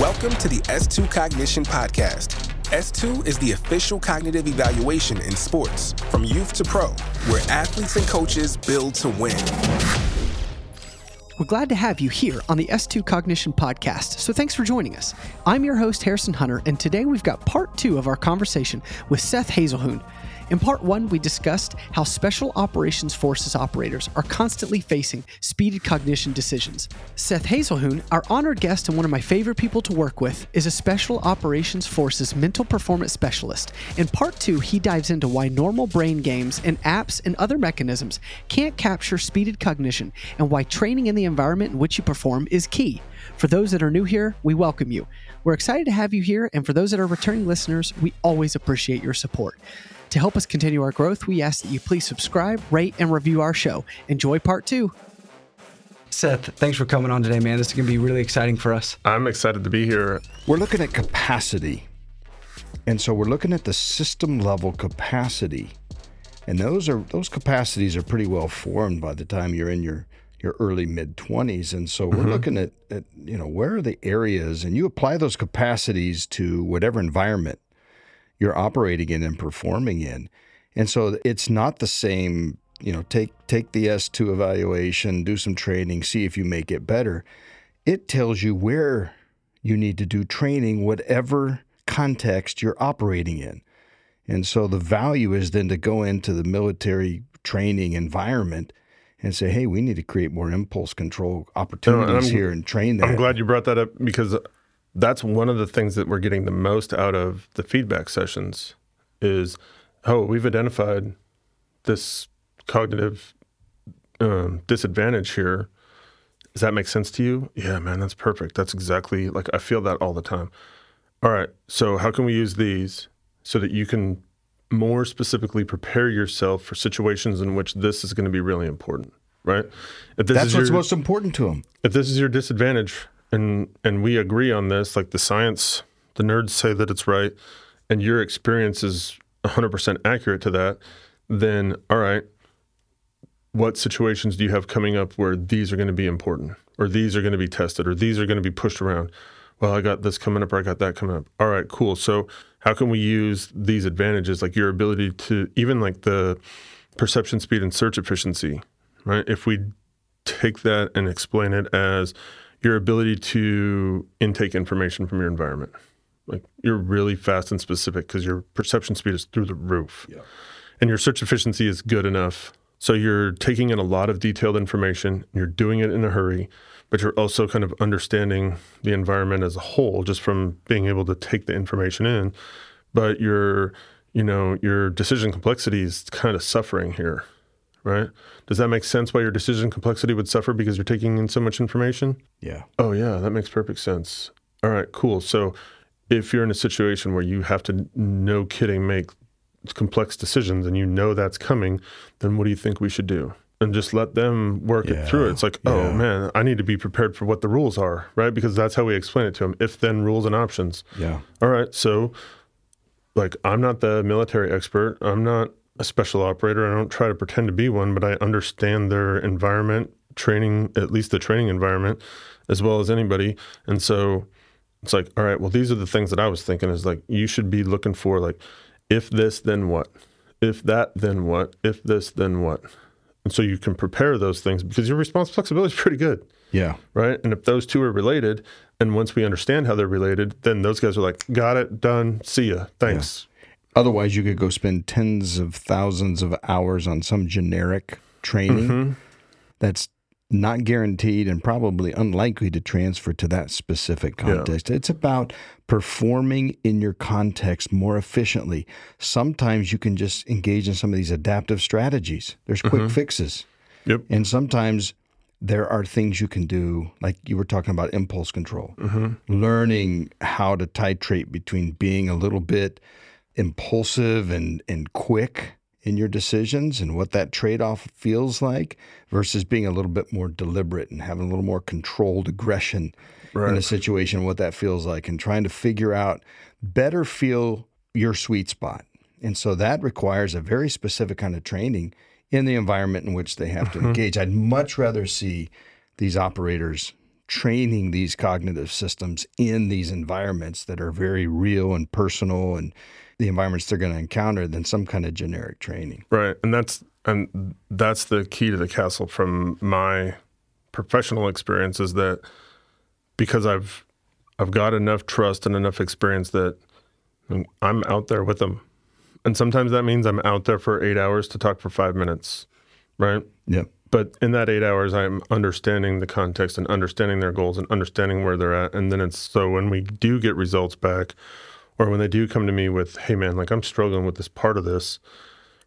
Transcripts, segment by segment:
Welcome to the S2 Cognition Podcast. S2 is the official cognitive evaluation in sports, from youth to pro, where athletes and coaches build to win. We're glad to have you here on the S2 Cognition Podcast, so thanks for joining us. I'm your host, Harrison Hunter, and today we've got part two of our conversation with Seth Haselhuhn. In part one, we discussed how Special Operations Forces operators are constantly facing speeded cognition decisions. Seth Haselhuhn, our honored guest and one of my favorite people to work with, is a Special Operations Forces mental performance specialist. In part two, he dives into why normal brain games and apps and other mechanisms can't capture speeded cognition and why training in the environment in which you perform is key. For those that are new here, we welcome you. We're excited to have you here, and for those that are returning listeners, we always appreciate your support. To help us continue our growth, we ask that you please subscribe, rate, and review our show. Enjoy part two. Seth, thanks for coming on today, man. This is going to be really exciting for us. I'm excited to be here. We're looking at capacity. And so we're looking at the system level capacity. And those are those capacities are pretty well formed by the time you're in your your early mid 20s and so we're mm-hmm. looking at, at you know where are the areas and you apply those capacities to whatever environment you're operating in and performing in. And so it's not the same, you know, take take the S2 evaluation, do some training, see if you make it better. It tells you where you need to do training whatever context you're operating in. And so the value is then to go into the military training environment and say, hey, we need to create more impulse control opportunities here and train that. I'm glad you brought that up because that's one of the things that we're getting the most out of the feedback sessions is oh we've identified this cognitive um, disadvantage here. Does that make sense to you? Yeah man that's perfect. That's exactly like i feel that all the time. All right so how can we use these so that you can more specifically prepare yourself for situations in which this is going to be really important right? If this that's what's your, most important to them if this is your disadvantage and and we agree on this like the science the nerds say that it's right and your experience is 100% accurate to that then all right what situations do you have coming up where these are going to be important or these are going to be tested or these are going to be pushed around? Well i got this coming up or i got that coming up. All right cool. So how can we use these advantages like your ability to even like the perception speed and search efficiency right? If we take that and explain it as your ability to intake information from your environment. Like you're really fast and specific because your perception speed is through the roof. Yeah. And your search efficiency is good enough. So you're taking in a lot of detailed information, you're doing it in a hurry, but you're also kind of understanding the environment as a whole just from being able to take the information in. But your, you know, your decision complexity is kind of suffering here right? Does that make sense why your decision complexity would suffer because you're taking in so much information? Yeah. Oh, yeah, that makes perfect sense. All right, cool. So if you're in a situation where you have to, no kidding, make complex decisions and you know that's coming, then what do you think we should do? And just let them work yeah. it through. It's like, oh man, I need to be prepared for what the rules are, right? Because that's how we explain it to them. If then rules and options. Yeah. All right. So, like, I'm not the military expert. I'm not a special operator. I don't try to pretend to be one, but I understand their environment, training, at least the training environment, as well as anybody. And so it's like, all right, well, these are the things that I was thinking is like, you should be looking for, like, if this, then what? If that, then what? If this, then what? And so you can prepare those things because your response flexibility is pretty good. Yeah. Right. And if those two are related, and once we understand how they're related, then those guys are like, got it, done, see ya, thanks. Otherwise, you could go spend tens of thousands of hours on some generic training mm-hmm. that's not guaranteed and probably unlikely to transfer to that specific context. Yeah. It's about performing in your context more efficiently. Sometimes you can just engage in some of these adaptive strategies. There's quick mm-hmm. fixes. Yep. And sometimes there are things you can do, like you were talking about impulse control, mm-hmm. learning how to titrate between being a little bit impulsive and, and quick in your decisions and what that trade off feels like versus being a little bit more deliberate and having a little more controlled aggression right. in a situation, what that feels like, and trying to figure out better feel your sweet spot. And so that requires a very specific kind of training in the environment in which they have to mm-hmm. engage. I'd much rather see these operators training these cognitive systems in these environments that are very real and personal and the environments they're going to encounter than some kind of generic training. Right. And that's and that's the key to the castle from my professional experience is that because I've I've got enough trust and enough experience that I'm out there with them. And sometimes that means I'm out there for 8 hours to talk for 5 minutes, right? Yeah. But in that 8 hours I'm understanding the context and understanding their goals and understanding where they're at and then it's so when we do get results back or when they do come to me with, "Hey man, like I'm struggling with this part of this."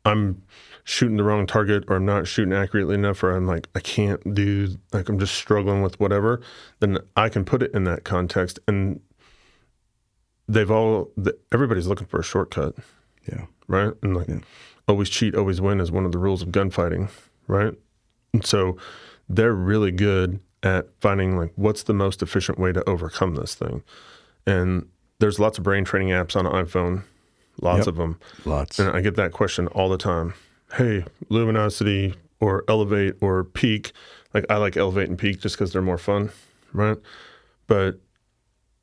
I'm shooting the wrong target or I'm not shooting accurately enough or I'm like I can't do like I'm just struggling with whatever, then I can put it in that context and they've all everybody's looking for a shortcut. Yeah. Right? And like yeah. always cheat, always win is one of the rules of gunfighting, right? And so they're really good at finding like what's the most efficient way to overcome this thing. And there's lots of brain training apps on iPhone, lots yep. of them. Lots. And I get that question all the time hey, Lumosity or elevate or peak. Like I like elevate and peak just because they're more fun, right? But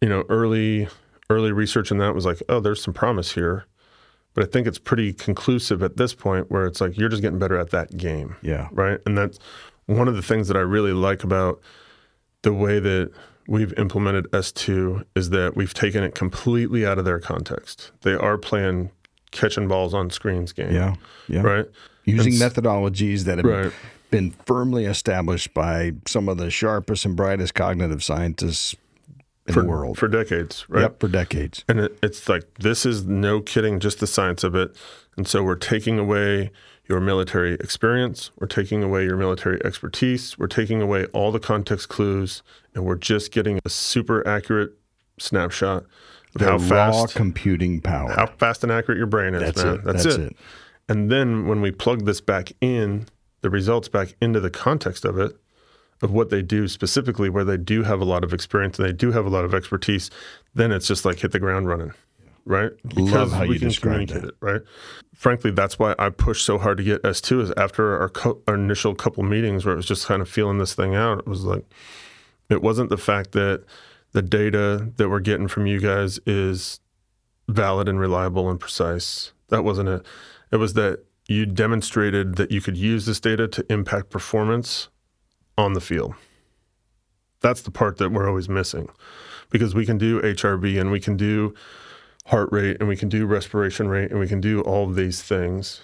you know, early early research in that was like, oh, there's some promise here. But I think it's pretty conclusive at this point where it's like you're just getting better at that game. Yeah. Right. And that's one of the things that I really like about the way that we've implemented S2 is that we've taken it completely out of their context. They are playing catching balls on screens game. Yeah. Yeah. Right. Using and, methodologies that have right. been firmly established by some of the sharpest and brightest cognitive scientists in for, the world for decades, right? Yep, for decades. And it, it's like this is no kidding, just the science of it. And so we're taking away your military experience, we're taking away your military expertise, we're taking away all the context clues, and we're just getting a super accurate snapshot of how fast computing power, how fast and accurate your brain is, That's man. It. That's, That's it. it. And then when we plug this back in, the results back into the context of it, of what they do specifically, where they do have a lot of experience and they do have a lot of expertise, then it's just like hit the ground running, right? Because we you can communicate that. it, right? Frankly, that's why I pushed so hard to get S2 is after our, co- our initial couple meetings where it was just kind of feeling this thing out. It was like, it wasn't the fact that the data that we're getting from you guys is valid and reliable and precise. That wasn't it. It was that you demonstrated that you could use this data to impact performance on the field. That's the part that we're always missing because we can do HRV and we can do heart rate and we can do respiration rate and we can do all of these things,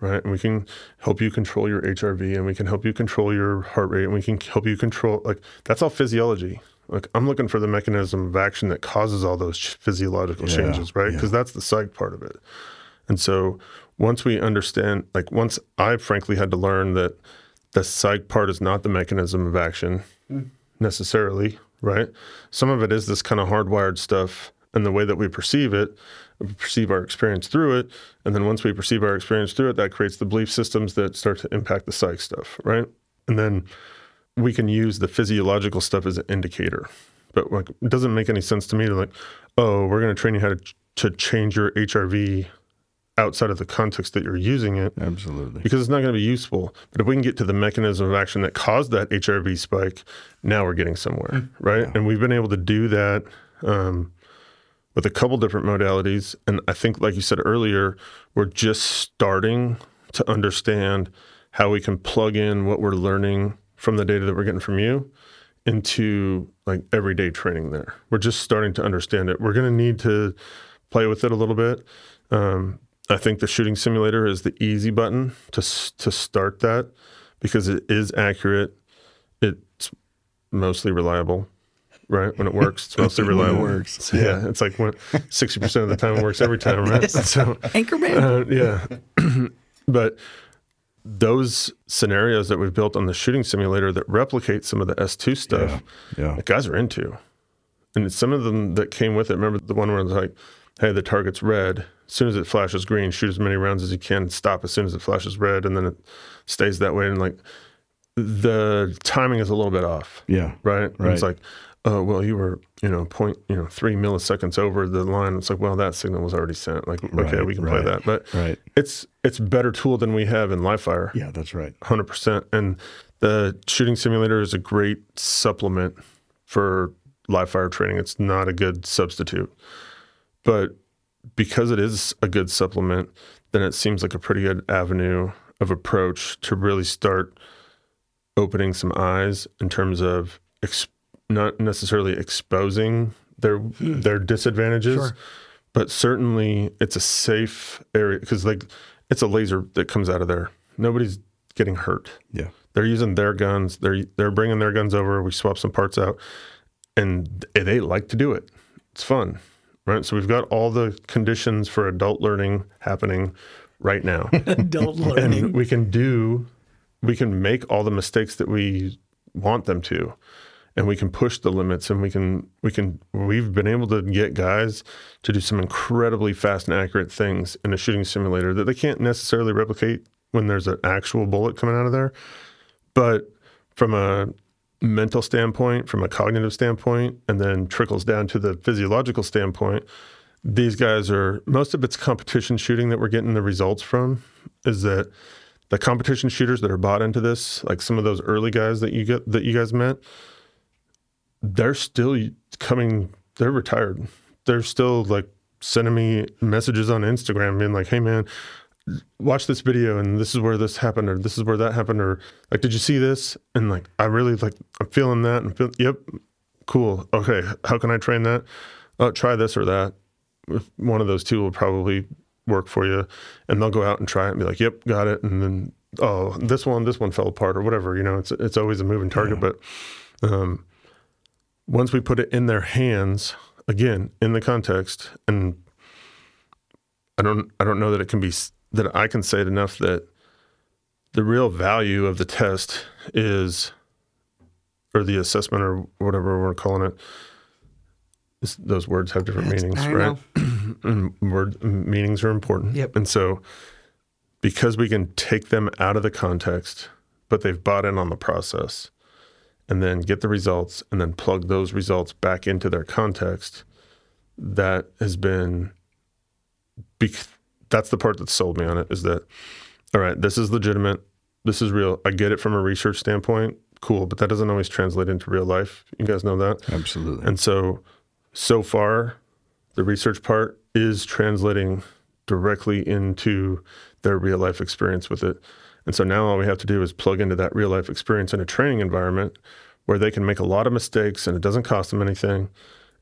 right? And we can help you control your HRV and we can help you control your heart rate and we can help you control, like, that's all physiology. Like, I'm looking for the mechanism of action that causes all those physiological yeah, changes, right? Because yeah. that's the psych part of it. And so once we understand, like, once I frankly had to learn that the psych part is not the mechanism of action mm. necessarily, right? Some of it is this kind of hardwired stuff and the way that we perceive it, we perceive our experience through it. And then once we perceive our experience through it, that creates the belief systems that start to impact the psych stuff, right? And then we can use the physiological stuff as an indicator. But like, it doesn't make any sense to me to like, oh, we're going to train you how to, to change your HRV outside of the context that you're using it. Absolutely. Because it's not going to be useful. But if we can get to the mechanism of action that caused that HRV spike, now we're getting somewhere, mm. right? Yeah. And we've been able to do that um, with a couple different modalities. And I think, like you said earlier, we're just starting to understand how we can plug in what we're learning from the data that we're getting from you into like everyday training there. We're just starting to understand it. We're going to need to play with it a little bit. Um, I think the shooting simulator is the easy button to to start that because it is accurate. It's mostly reliable, right? When it works, it's mostly reliable. it works. yeah. yeah. it's like sixty percent of the time it works every time, right? so Anchorman. Uh, yeah, but those scenarios that we've built on the shooting simulator that replicate some of the S2 stuff, yeah, yeah. guys are into. And some of them that came with it, remember the one where it's like, hey, the target's red. As soon as it flashes green, shoot as many rounds as you can, stop as soon as it flashes red, and then it stays that way. And like the timing is a little bit off. Yeah. Right? Right. it's like, oh, well, you were, you know, point, you know, three milliseconds over the line. It's like, well, that signal was already sent. Like, okay, right, we can right, play that. But right. it's it's better tool than we have in live fire. Yeah, that's right. 100%. And the shooting simulator is a great supplement for live fire training. It's not a good substitute. But because it is a good supplement, then it seems like a pretty good avenue of approach to really start opening some eyes in terms of ex- not necessarily exposing their hmm. their disadvantages, Sure. but certainly it's a safe area because like it's a laser that comes out of there. Nobody's getting hurt. Yeah. They're using their guns. They're they're bringing their guns over. We swap some parts out, and they like to do it. It's fun, right? So we've got all the conditions for adult learning happening right now, Adult and learning. we can do, we can make all the mistakes that we want them to, and we can push the limits, and we can we can we've been able to get guys to do some incredibly fast and accurate things in a shooting simulator that they can't necessarily replicate when there's an actual bullet coming out of there. But from a mental standpoint, from a cognitive standpoint, and then trickles down to the physiological standpoint, these guys are most of it's competition shooting that we're getting the results from. Is that the competition shooters that are bought into this, like some of those early guys that you get that you guys met, they're still coming. They're retired. They're still like sending me messages on Instagram, being like, "Hey, man." watch this video and this is where this happened or this is where that happened or like did you see this and like i really like i'm feeling that and feel yep cool okay how can i train that uh, try this or that one of those two will probably work for you and they'll go out and try it and be like yep got it and then oh this one this one fell apart or whatever you know it's it's always a moving target but um once we put it in their hands again in the context and I don't I don't know that it can be that I can say it enough that the real value of the test is or the assessment or whatever we're calling it is those words have different meanings, I right? and word meanings are important. Yep. And so because we can take them out of the context, but they've bought in on the process and then get the results and then plug those results back into their context, that has been that's the part that sold me on it is that all right this is legitimate this is real i get it from a research standpoint cool but that doesn't always translate into real life. You guys know that? Absolutely. and so so far the research part is translating directly into their real life experience with it and so now all we have to do is plug into that real life experience in a training environment where they can make a lot of mistakes and it doesn't cost them anything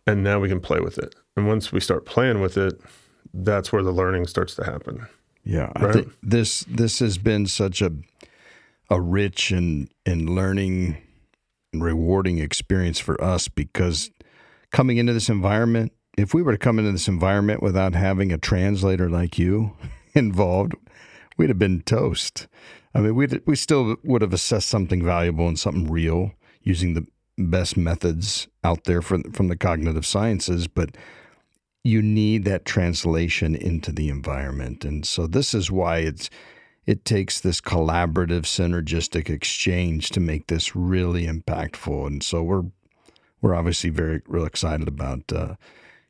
and now we can play with it. And once we start playing with it that's where the learning starts to happen. Yeah, I think this this has been such a a rich and and learning and rewarding experience for us because coming into this environment, if we were to come into this environment without having a translator like you involved, we'd have been toast. I mean, we we still would have assessed something valuable and something real using the best methods out there from from the cognitive sciences, but you need that translation into the environment. And so this is why it's it takes this collaborative synergistic exchange to make this really impactful. And so we're we're obviously very real excited about uh,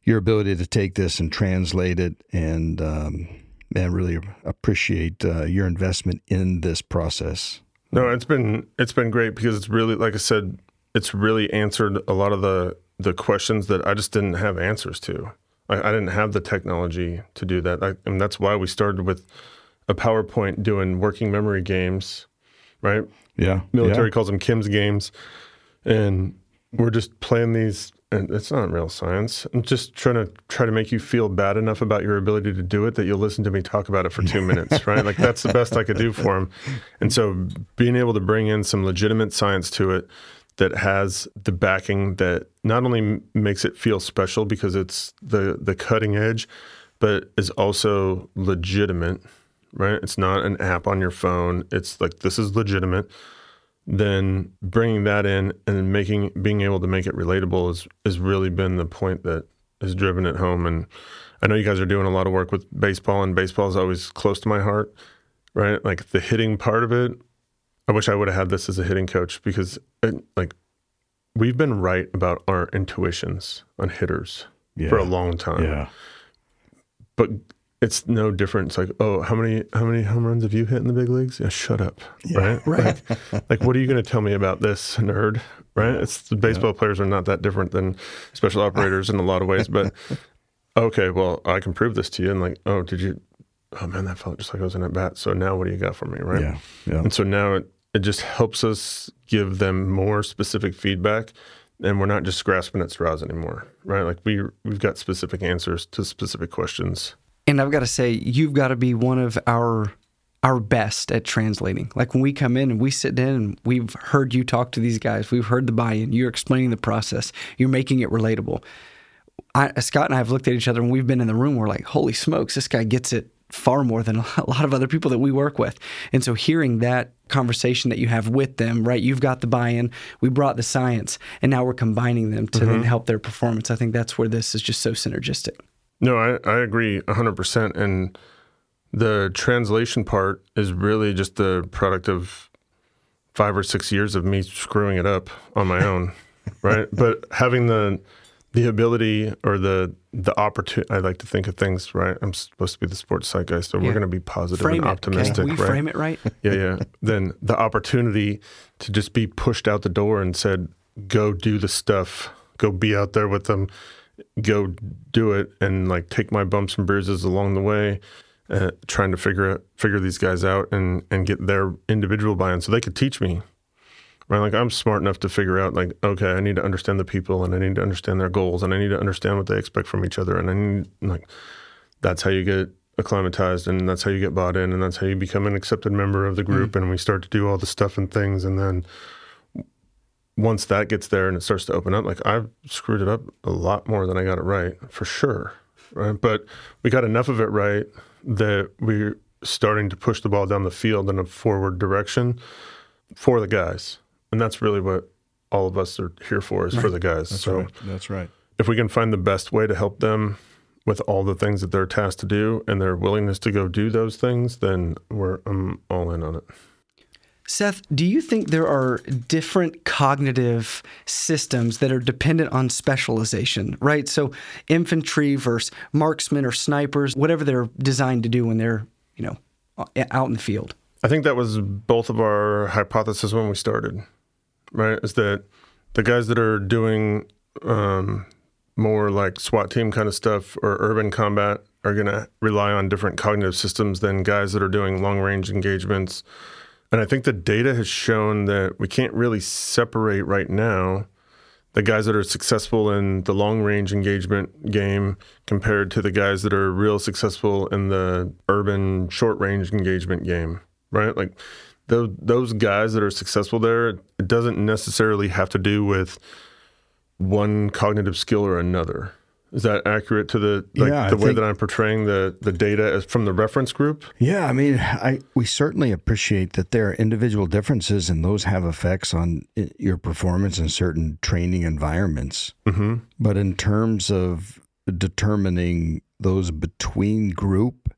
your ability to take this and translate it and um, man really appreciate uh, your investment in this process. No, it's been it's been great because it's really like I said, it's really answered a lot of the the questions that I just didn't have answers to. I, I didn't have the technology to do that, I, and that's why we started with a PowerPoint doing working memory games, right? Yeah. Military calls them Kim's games, and we're just playing these. And it's not real science. I'm just trying to try to make you feel bad enough about your ability to do it that you'll listen to me talk about it for two minutes, right? Like that's the best I could do for him. And so being able to bring in some legitimate science to it that has the backing that not only makes it feel special because it's the the cutting edge, but is also legitimate, right? It's not an app on your phone. It's like this is legitimate then bringing that in and making being able to make it relatable is has really been the point that has driven it home. And I know you guys are doing a lot of work with baseball, and baseball is always close to my heart, right? Like the hitting part of it. I wish I would have had this as a hitting coach because, it, like, we've been right about our intuitions on hitters Yeah. for a long time Yeah. but it's no different. It's like, oh, how many how many home runs have you hit in the big leagues? Yeah, shut up, right? Right. Like, like, what are you going to tell me about this nerd? Right? It's the baseball players are not that different than special operators in a lot of ways, but okay, well, I can prove this to you. And like, oh, did you? Oh man, that felt just like I was in at bat. So now, what do you got for me, right? Yeah, yeah. And so now it it just helps us give them more specific feedback, and we're not just grasping at straws anymore, right? Like we we've got specific answers to specific questions. And I've got to say, you've got to be one of our our best at translating. Like when we come in and we sit in and we've heard you talk to these guys, we've heard the buy-in, you're explaining the process, you're making it relatable. I, Scott and I have looked at each other and we've been in the room. We're like, holy smokes, this guy gets it far more than a lot of other people that we work with. And so hearing that conversation that you have with them, right? You've got the buy-in, we brought the science, and now we're combining them to then help their performance. I think that's where this is just so synergistic. No, I, I agree 100%. And the translation part is really just the product of five or six years of me screwing it up on my own, right? But having the the ability or the the opportunity, I like to think of things, right? I'm supposed to be the sports side guy, so Yeah. we're going to be positive Frame and it. optimistic, okay? We right? frame it right. yeah, yeah. Then the opportunity to just be pushed out the door and said, "Go do the stuff. Go be out there with them. Go do it." And like take my bumps and bruises along the way, uh, trying to figure out, figure these guys out and and get their individual buy-in so they could teach me. Right, like I'm smart enough to figure out, like, okay, I need to understand the people, and I need to understand their goals, and I need to understand what they expect from each other, and I need like that's how you get acclimatized and that's how you get bought in and that's how you become an accepted member of the group and we start to do all the stuff and things and then once that gets there and it starts to open up like i've screwed it up a lot more than i got it right for sure right? But we got enough of it right that we're starting to push the ball down the field in a forward direction for the guys. And that's really what all of us are here for is for the guys. So That's right. if we can find the best way to help them with all the things that they're tasked to do and their willingness to go do those things, then we're I'm all in on it. Seth, do you think there are different cognitive systems that are dependent on specialization, right? So infantry versus marksmen or snipers, whatever they're designed to do when they're, you know, out in the field. I think that was both of our hypotheses when we started, right? Is that the guys that are doing um, more like SWAT team kind of stuff or urban combat are going to rely on different cognitive systems than guys that are doing long range engagements. And I think the data has shown that we can't really separate right now the guys that are successful in the long range engagement game compared to the guys that are real successful in the urban short range engagement game, right? Like those those guys that are successful there, it doesn't necessarily have to do with one cognitive skill or another. Is that accurate to the like Yeah, I the way think- that I'm portraying the the data as from the reference group? Yeah, I mean, I we certainly appreciate that there are individual differences, and those have effects on your performance in certain training environments. Mm-hmm. But in terms of determining those between group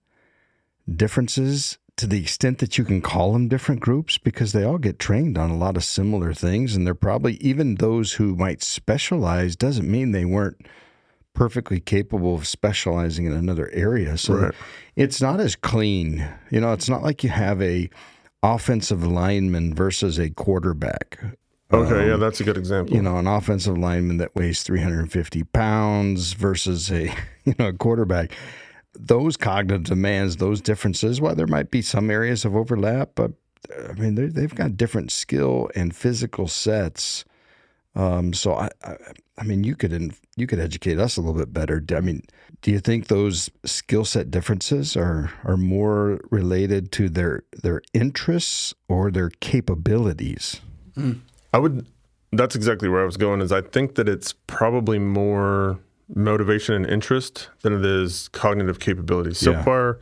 differences, to the extent that you can call them different groups, because they all get trained on a lot of similar things, and they're probably even those who might specialize doesn't mean they weren't perfectly capable of specializing in another area. So Right. it's not as clean. You know, it's not like you have a offensive lineman versus a quarterback. Okay, yeah, that's a good example. Um, You know, an offensive lineman that weighs 350 pounds versus a you know a quarterback. Those cognitive demands, those differences. While there might be some areas of overlap, but I mean they've got different skill and physical sets. Um, so I, I, I mean, you could in, you could educate us a little bit better. I mean, do you think those skill set differences are are more related to their their interests or their capabilities? I would. That's exactly where I was going. Is I think that it's probably more motivation and interest than it is cognitive capabilities. So Yeah. far,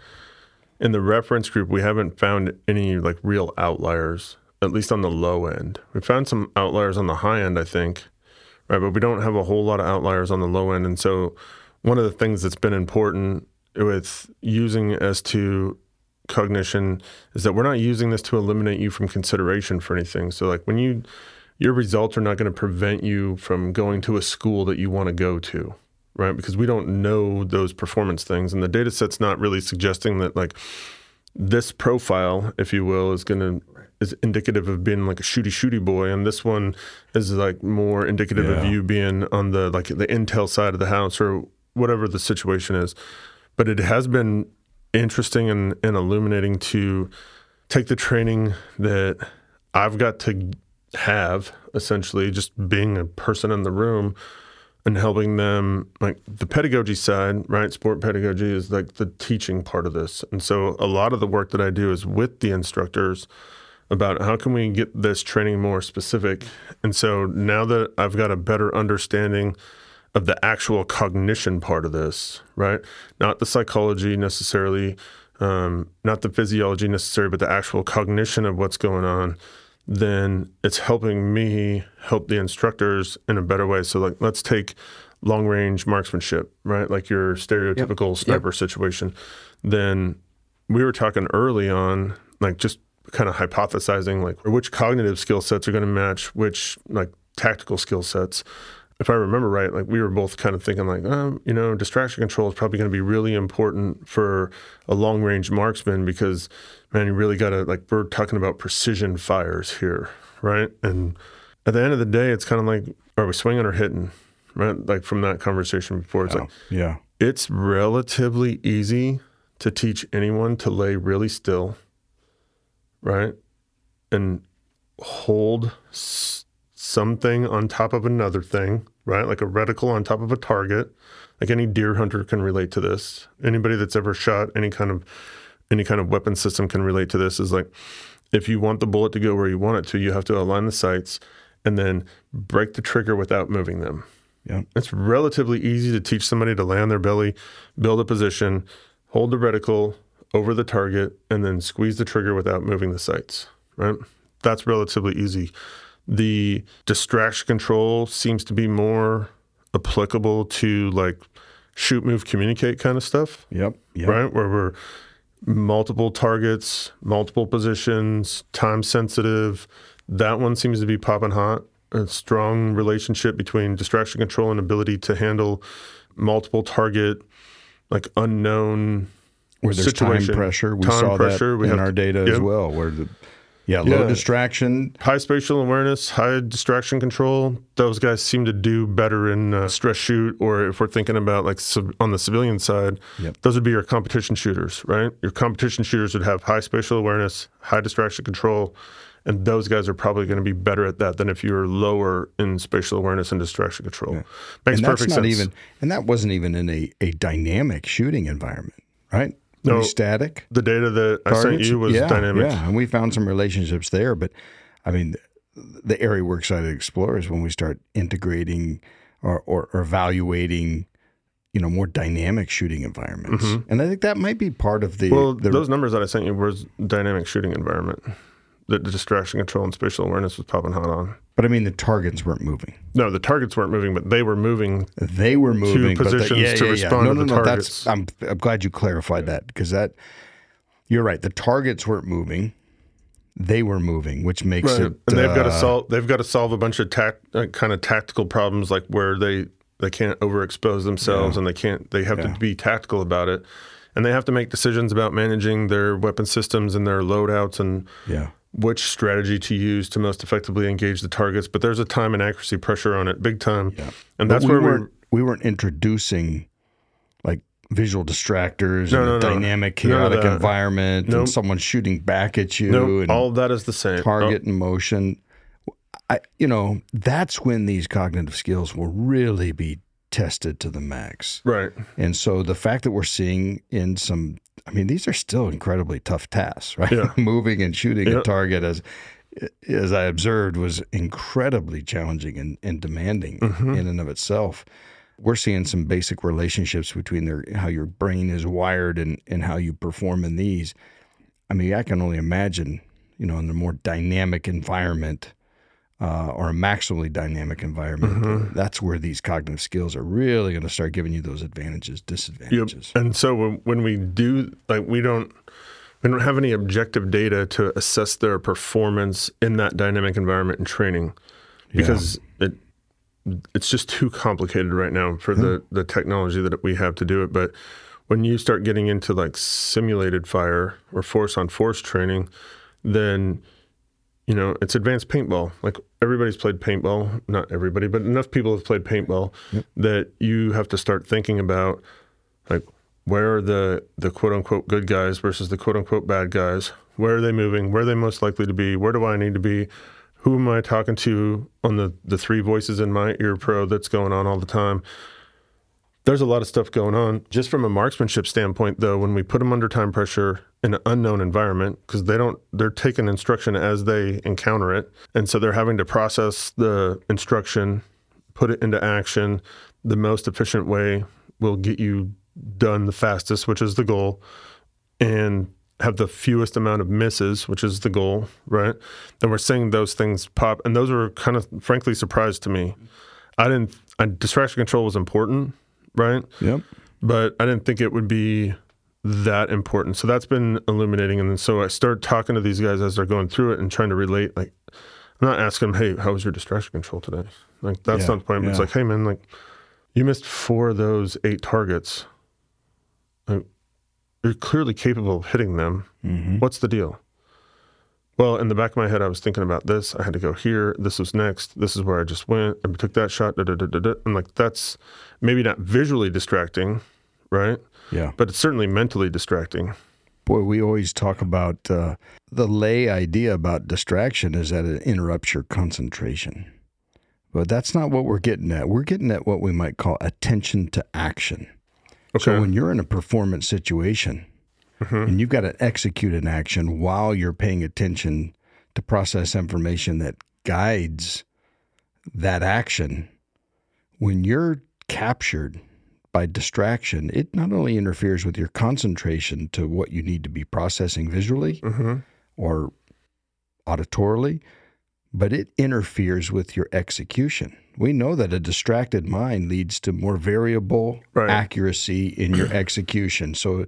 in the reference group, we haven't found any like real outliers. At least on the low end, we found some outliers on the high end. I think, right, but we don't have a whole lot of outliers on the low end. And so, one of the things that's been important with using S2 cognition is that we're not using this to eliminate you from consideration for anything. So, like when you, your results are not going to prevent you from going to a school that you want to go to, right? Because we don't know those performance things, and the data set's not really suggesting that like this profile, if you will, is going to is indicative of being like a shooty shooty boy, and this one is like more indicative of you being on the like the intel side of the house or whatever the situation is. But it has been interesting and, and illuminating to take the training that I've got to have essentially just being a person in the room and helping them like the pedagogy side right? Sport pedagogy is like the teaching part of this. And so a lot of the work that i do is with the instructors about how can we get this training more specific and so now that i've got a better understanding of the actual cognition part of this right not the psychology necessarily um, not the physiology necessarily but the actual cognition of what's going on then it's helping me help the instructors in a better way. So, like, let's take long range marksmanship, right? Like your stereotypical sniper situation. Then we were talking early on, like, just kind of hypothesizing, like, which cognitive skill sets are going to match which, like, tactical skill sets. If I remember right, like we were both kind of thinking, like, um, you know, distraction control is probably going to be really important for a long range marksman because, man, you really got to, like, we're talking about precision fires here, right? And at the end of the day, it's kind of like, are we swinging or hitting, right? Like from that conversation before, it's like, Yeah. it's relatively easy to teach anyone to lay really still, right? And hold something on top of another thing, right? Like a reticle on top of a target. Like any deer hunter can relate to this. Anybody that's ever shot any kind of any kind of weapon system can relate to this is like if you want the bullet to go where you want it to, you have to align the sights and then break the trigger without moving them. Yeah. It's relatively easy to teach somebody to lay on their belly, build a position, hold the reticle over the target, and then squeeze the trigger without moving the sights, right? That's relatively easy. The distraction control seems to be more applicable to like shoot, move, communicate kind of stuff, Yep. Yep. right? Where we're multiple targets, multiple positions, time sensitive. That one seems to be popping hot. A strong relationship between distraction control and ability to handle multiple target, like unknown Where there's situation. time pressure. We Time saw pressure. that We in our data as Yep. well, where the yeah, low Yeah. distraction. high spatial awareness, high distraction control. Those guys seem to do better in uh, stress shoot, or if we're thinking about like civ- on the civilian side, Yep. those would be your competition shooters, right? Your competition shooters would have high spatial awareness, high distraction control, and those guys are probably going to be better at that than if you're lower in spatial awareness and distraction control. Makes and that's perfect sense. even and that wasn't even in a, a dynamic shooting environment, right? No. Static. the data that I sent you was yeah, dynamic. Yeah, and we found some relationships there. But I mean, the area we're excited to explore is when we start integrating or, or, or evaluating, you know, more dynamic shooting environments. And I think that might be part of the, Mm-hmm. Well, the those numbers that I sent you was dynamic shooting environment. That the distraction control and spatial awareness was popping hot on. but I mean, the targets weren't moving. No, the targets weren't moving, but they were moving They were moving, the- positions yeah, to yeah, yeah. respond no, to no, the no, targets. That's, I'm, I'm glad you clarified that because that you're right. The targets weren't moving; they were moving, which makes Right. it. and they've got to uh, solve. They've got to solve a bunch of tact, uh, kind of tactical problems, like where they they can't overexpose themselves, and they can't. They have to be tactical about it, and they have to make decisions about managing their weapon systems and their loadouts and Yeah. Which strategy to use to most effectively engage the targets. But there's a time and accuracy pressure on it, big time, Yeah. and But that's we where weren't, we weren't introducing like visual distractors No, and no, a no. dynamic, chaotic environment Nope. and someone shooting back at you No, and all of that is the same. target in motion. I, you know, that's when these cognitive skills will really be tested to the max. Right. And so the fact that we're seeing in some, I mean, these are still incredibly tough tasks, right? Yeah. Moving and shooting a target, as as I observed, was incredibly challenging and, and demanding Mm-hmm. in and of itself. We're seeing some basic relationships between their how your brain is wired and and how you perform in these. I mean, I can only imagine, you know, in a more dynamic environment. Uh, or a maximally dynamic environment, Mm-hmm. that's where these cognitive skills are really going to start giving you those advantages, Yep. disadvantages. And so when, when we do, like, we don't, we don't have any objective data to assess their performance in that dynamic environment and training, because it, it's just too complicated right now for the the technology that we have to do it. But when you start getting into like simulated fire or force on force training, then you know it's advanced paintball. Like everybody's played paintball, not everybody, but enough people have played paintball that you have to start thinking about like where are the the quote unquote good guys versus the quote unquote bad guys? Where are they moving? Where are they most likely to be? Where do I need to be? Who am I talking to on the the three voices in my ear pro that's going on all the time? There's a lot of stuff going on. Just from a marksmanship standpoint, though, when we put them under time pressure in an unknown environment, because they don't, they're taking instruction as they encounter it. And so they're having to process the instruction, put it into action. The most efficient way will get you done the fastest, which is the goal, and have the fewest amount of misses, which is the goal, right? And we're seeing those things pop, and those were kind of frankly surprised to me. I didn't. I, distraction control was important, right? Yep. But I didn't think it would be that important. So that's been illuminating. And then so I start talking to these guys as they're going through it and trying to relate. Like, I'm not asking them, hey, how was your distraction control today? Like, that's Yeah, not the point. But it's like, hey, man, like, you missed four of those eight targets. Like, you're clearly capable of hitting them. Mm-hmm. What's the deal? Well, in the back of my head, I was thinking about this. I had to go here. This was next. This is where I just went. and took that shot. Da, da, da. And like, that's maybe not visually distracting, right? Yeah. But it's certainly mentally distracting. Boy, we always talk about uh, the lay idea about distraction is that it interrupts your concentration. But that's not what we're getting at. We're getting at what we might call attention to action. Okay. So when you're in a performance situation and you've got to execute an action while you're paying attention to process information that guides that action, when you're captured by distraction, it not only interferes with your concentration to what you need to be processing visually Mhm. or auditorily, but it interferes with your execution. We know that a distracted mind leads to more variable Right. accuracy in your execution. So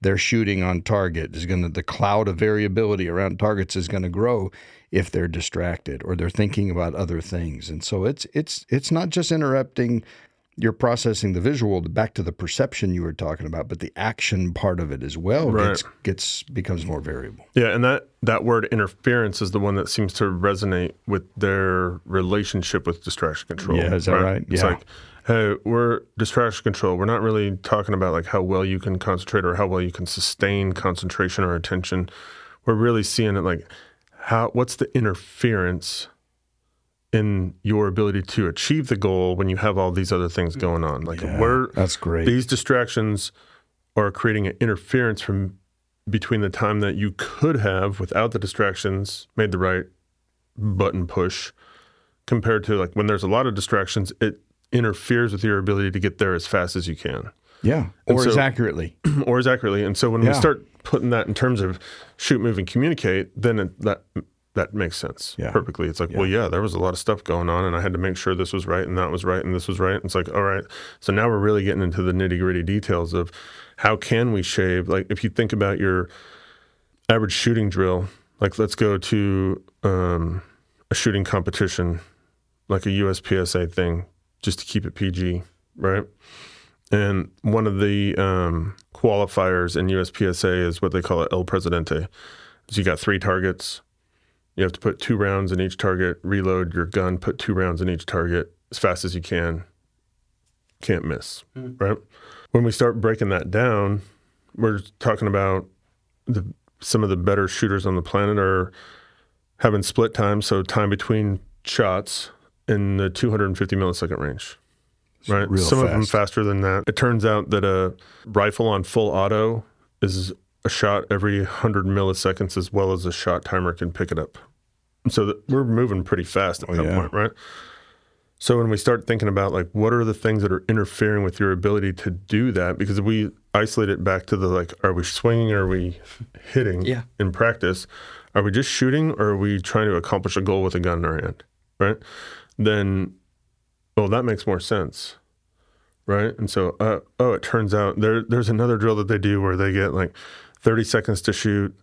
their shooting on target is going to the cloud of variability around targets is going to grow if they're distracted or they're thinking about other things. And so it's it's it's not just interrupting you're processing the visual back to the perception you were talking about, but the action part of it as well Right. gets gets becomes more variable. Yeah, and that that word interference is the one that seems to resonate with their relationship with distraction control. Yeah, is that right? It's Yeah. like, hey, we're distraction control. We're not really talking about like how well you can concentrate or how well you can sustain concentration or attention. We're really seeing it like how what's the interference in your ability to achieve the goal when you have all these other things going on. Like Yeah, where that's great. these distractions are creating an interference from between the time that you could have without the distractions made the right button push compared to like when there's a lot of distractions it interferes with your ability to get there as fast as you can. Yeah, And or as accurately. or as accurately. And so when we start putting that in terms of shoot move and communicate then it, that that makes sense Yeah. perfectly. It's like well yeah there was a lot of stuff going on and i had to make sure this was right and that was right and this was right. And it's like all right. So now we're really getting into the nitty gritty details of how can we shave? Like if you think about your average shooting drill like let's go to um, a shooting competition like a uspsa thing just to keep it pg right? And one of the um, qualifiers in uspsa is what they call it el presidente. So you got three targets. You have to put two rounds in each target reload your gun put two rounds in each target as fast as you can. Can't miss right? When we start breaking that down we're talking about the some of the better shooters on the planet are having split time, so time between shots in the 250 millisecond range. Right, real some of them faster than that. It turns out that a rifle on full auto is a shot every 100 milliseconds, as well as a shot timer can pick it up. So that we're moving pretty fast at oh, that Oh, yeah. point, right? So when we start thinking about like what are the things that are interfering with your ability to do that, because we isolate it back to the like, are we swinging? Or are we hitting? Yeah. In practice, are we just shooting, or are we trying to accomplish a goal with a gun in our hand? Right? Then, well, that makes more sense, right? And so, uh, oh, it turns out there there's another drill that they do where they get like 30 seconds to shoot.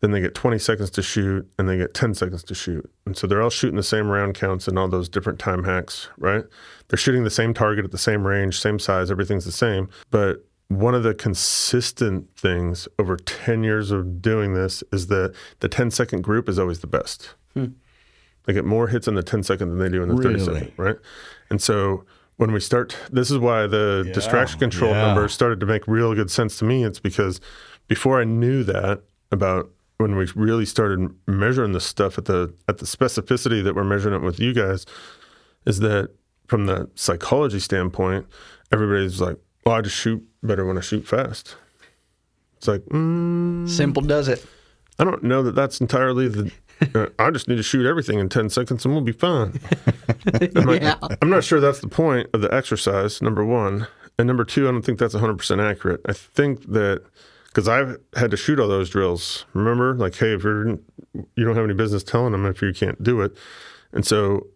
then they get 20 seconds to shoot, and they get 10 seconds to shoot. And so they're all shooting the same round counts and all those different time hacks, right? They're shooting the same target at the same range, same size, everything's the same. But one of the consistent things over 10 years of doing this is that the 10 second group is always the best. They get more hits in the 10 second than they do in the 30 Really? second, right? And so when we start, this is why the distraction control yeah. numbers started to make real good sense to me. It's because before I knew that about when we really started measuring this stuff at the at the specificity that we're measuring it with you guys, is that from the psychology standpoint, everybody's like, "Well, I just shoot better when I shoot fast." It's like, mm, Simple does it. I don't know that that's entirely the. I just need to shoot everything in ten seconds and we'll be fine. Yeah. I'm not sure that's the point of the exercise. Number one, and number two, I don't think that's 100 percent accurate. I think that because I've had to shoot all those drills. Remember, like, hey, if you're you don't have any business telling them if you can't do it, and so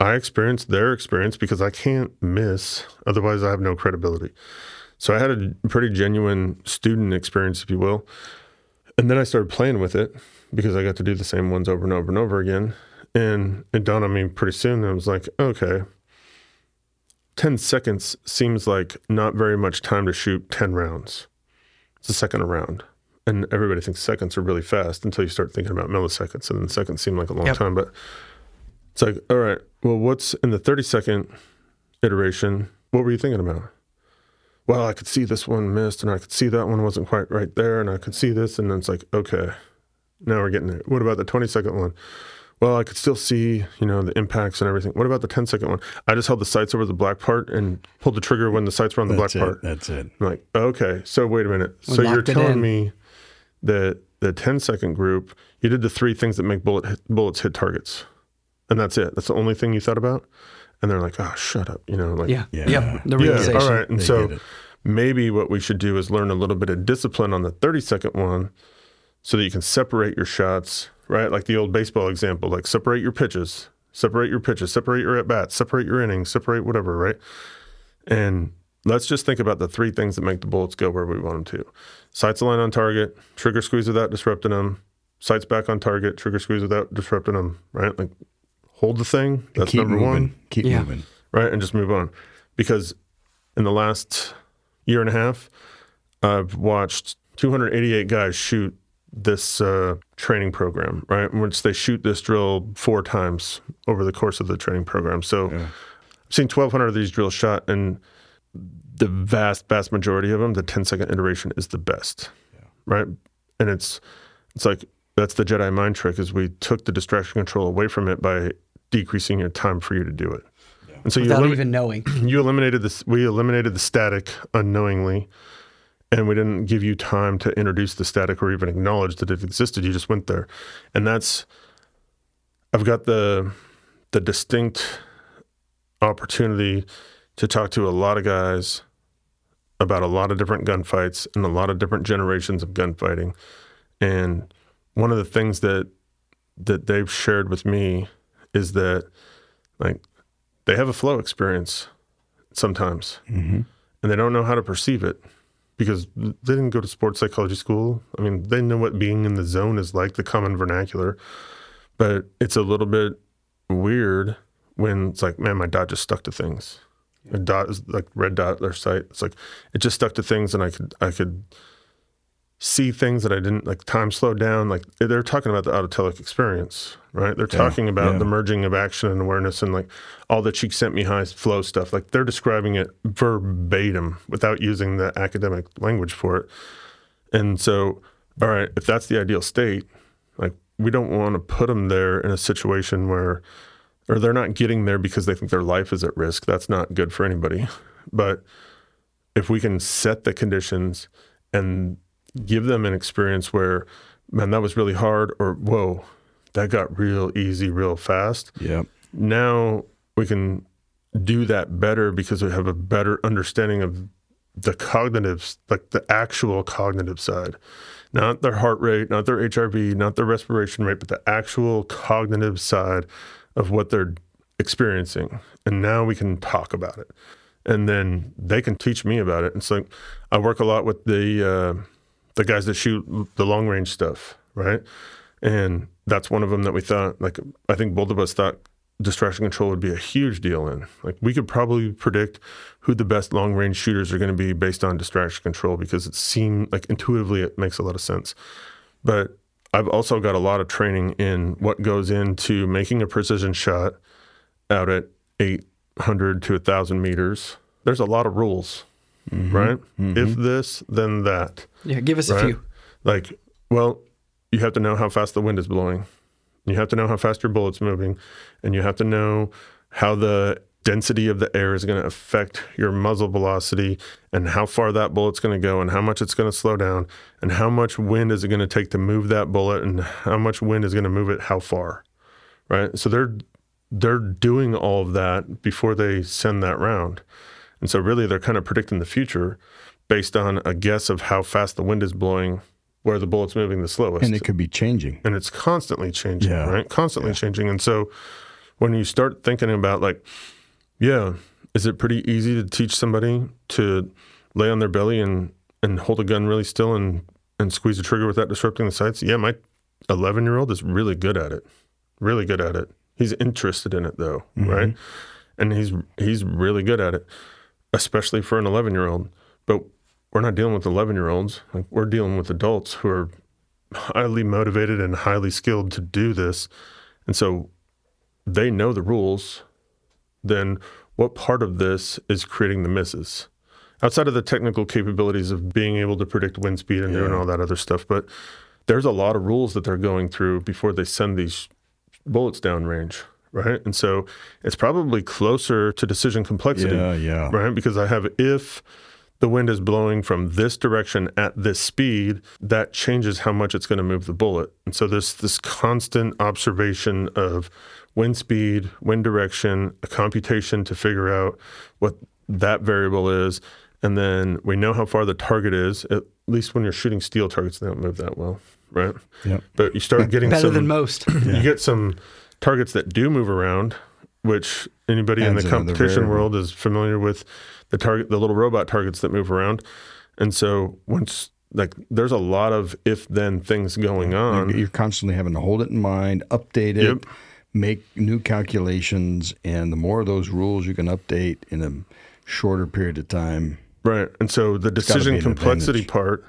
I experienced their experience because I can't miss. Otherwise, I have no credibility. So I had a pretty genuine student experience, if you will. And then I started playing with it because I got to do the same ones over and over and over again. And it dawned on me pretty soon. I was like, okay, 10 seconds seems like not very much time to shoot 10 rounds. It's a second a round. And everybody thinks seconds are really fast until you start thinking about milliseconds. And then seconds seem like a long Yep. time. But it's like, all right, well, what's in the 30 second iteration? What were you thinking about? well, I could see this one missed, and I could see that one wasn't quite right there, and I could see this, and then it's like, okay, now we're getting there. What about the 20 second one? Well, I could still see, you know, the impacts and everything. What about the 10 second one? I just held the sights over the black part and pulled the trigger when the sights were on the That's black it. part. That's it. I'm like, okay, so wait a minute. We so you're telling in. me that the 10 second group, you did the three things that make bullet hit, bullets hit targets, and that's it. That's the only thing you thought about. And they're like, oh, shut up, you know, like, Yeah. Yeah. Yep. The yeah, realization. all right. And They so maybe what we should do is learn a little bit of discipline on the 30 second one so that you can separate your shots, right? Like the old baseball example, like separate your pitches, separate your pitches, separate your at bats, separate your innings, separate whatever, right? And let's just think about the three things that make the bullets go where we want them to sights aligned on target, trigger squeeze without disrupting them, sights back on target, trigger squeeze without disrupting them, right? Like hold the thing. That's Keep number moving. one Keep Yeah. moving. right? And just move on. Because in the last year and a half, I've watched 288 guys shoot this uh, training program, right? In which they shoot this drill four times over the course of the training program. So I've seen 1,200 of these drills shot, and the vast, vast majority of them, the 10 second iteration is the best, right? And it's it's like that's the Jedi mind trick is we took the distraction control away from it by decreasing your time for you to do it. And so you Without limit- even knowing. you eliminated this we eliminated the static unknowingly and we didn't give you time to introduce the static or even acknowledge that it existed. You just went there. And that's i've got the the distinct opportunity to talk to a lot of guys about a lot of different gunfights and a lot of different generations of gunfighting. And one of the things that that they've shared with me is that like they have a flow experience sometimes. Mm-hmm. And they don't know how to perceive it because they didn't go to sports psychology school. I mean they know what being in the zone is like the common vernacular but it's a little bit weird when it's like man my dot just stuck to things. A dot is like red dot their sight it's like it just stuck to things and i could i could see things that I didn't like time slowed down. Like they're talking about the autotelic experience, right? They're talking about yeah. the merging of action and awareness and like all the Csikszentmihalyi flow stuff. Like they're describing it verbatim without using the academic language for it. And so, all right, if that's the ideal state, like we don't want to put them there in a situation where, or they're not getting there because they think their life is at risk. That's not good for anybody. But if we can set the conditions and give them an experience where, man, that was really hard, or whoa, that got real easy real fast. Yeah. Now we can do that better because we have a better understanding of the cognitive, like the actual cognitive side, not their heart rate, not their HRV, not their respiration rate, but the actual cognitive side of what they're experiencing. And now we can talk about it. And then they can teach me about it. And so I work a lot with the uh, the guys that shoot the long range stuff, right? And that's one of them that we thought, like, I think both of us thought distraction control would be a huge deal in. Like, we could probably predict who the best long range shooters are going to be based on distraction control because it seemed like intuitively it makes a lot of sense. But I've also got a lot of training in what goes into making a precision shot out at 800 to 1,000 meters. There's a lot of rules, Mm-hmm. right? Mm-hmm. If this, then that. Yeah, give us a few. Like, well, you have to know how fast the wind is blowing. You have to know how fast your bullet's moving, and you have to know how the density of the air is going to affect your muzzle velocity and how far that bullet's going to go and how much it's going to slow down and how much wind is it going to take to move that bullet and how much wind is going to move it how far. Right? So they're they're doing all of that before they send that round. And so really they're kind of predicting the future based on a guess of how fast the wind is blowing, where the bullet's moving the slowest. And it could be changing. and it's constantly changing, Yeah. right? Constantly changing. And so when you start thinking about like, yeah, is it pretty easy to teach somebody to lay on their belly and and hold a gun really still and and squeeze the trigger without disrupting the sights? Yeah, my 11 year old is really good at it. Really good at it. He's interested in it though, mm-hmm. right? And he's he's really good at it, especially for an 11 year old. But we're not dealing with 11 year olds. Like we're dealing with adults who are highly motivated and highly skilled to do this. And so they know the rules. Then what part of this is creating the misses? Outside of the technical capabilities of being able to predict wind speed and doing all that other stuff, but there's a lot of rules that they're going through before they send these bullets down range, right? And so it's probably closer to decision complexity Yeah, yeah. right? Because I have if the wind is blowing from this direction at this speed, that changes how much it's going to move the bullet. And so there's this constant observation of wind speed, wind direction, a computation to figure out what that variable is. And then we know how far the target is. At least when you're shooting steel targets, they don't move that well, right? Yep. But you start getting Better some, than most. you get some targets that do move around, which anybody in the competition world is familiar with the target, the little robot targets that move around. And so once like there's a lot of if then things going on. You're constantly having to hold it in mind, update it, Yep. make new calculations, and the more of those rules you can update in a shorter period of time. Right. And so the decision complexity advantage. part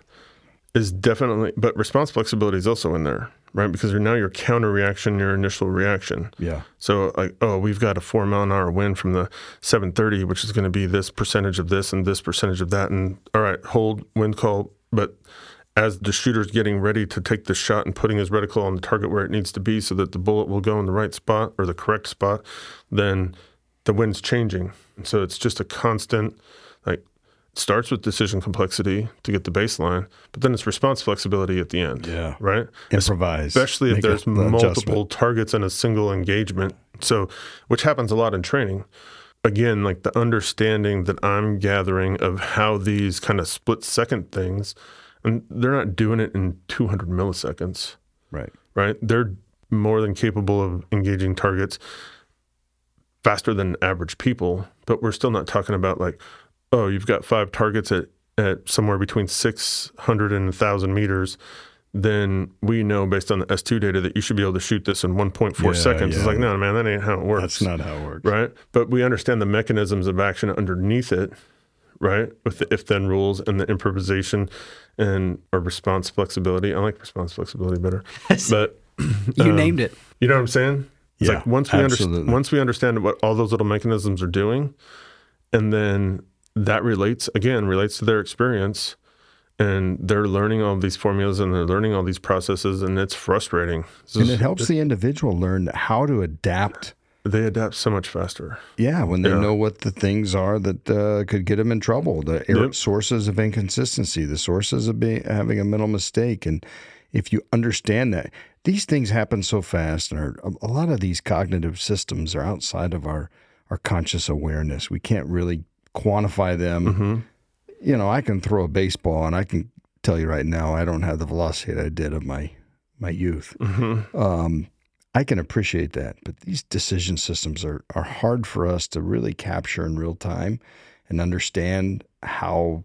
is definitely, but response flexibility is also in there, right? Because you're now your counter reaction, your initial reaction. Yeah. So like, oh, we've got a four mile an hour wind from the 730, which is going to be this percentage of this and this percentage of that. And all right, hold wind call. But as the shooter's getting ready to take the shot and putting his reticle on the target where it needs to be so that the bullet will go in the right spot or the correct spot, then the wind's changing. And so it's just a constant, starts with decision complexity to get the baseline, but then it's response flexibility at the end. Yeah. Right? Improvise. especially if Make a- there's multiple adjustment. targets in a single engagement. So, which happens a lot in training. Again, like the understanding that I'm gathering of how these kind of split second things, and they're not doing it in 200 milliseconds, Right. right? They're more than capable of engaging targets faster than average people, but we're still not talking about like, oh, you've got five targets at, at somewhere between 600 and 1,000 meters. Then we know based on the S2 data that you should be able to shoot this in 1.4 Yeah, seconds. It's like, no, man, that ain't how it works. That's not how it works. right. But we understand the mechanisms of action underneath it, right? With the if then rules and the improvisation and or response flexibility. I like response flexibility better. but You named um, it. you know what I'm saying? It's Yeah, like once we understand absolutely. once we understand what all those little mechanisms are doing, and then that relates again relates to their experience, and they're learning all these formulas and they're learning all these processes, and it's frustrating. It's And it helps the individual learn how to adapt. they adapt so much faster. Yeah, when they Yeah. know what the things are that uh, could get them in trouble, the Yep. sources of inconsistency, the sources of being, having a mental mistake, and if you understand that, these things happen so fast, and are, a, a lot of these cognitive systems are outside of our our conscious awareness. We can't really quantify them. Mm-hmm. You know, I can throw a baseball, and I can tell you right now, I don't have the velocity that I did of my my youth. Mm-hmm. Um, I can appreciate that, but these decision systems are are hard for us to really capture in real time and understand how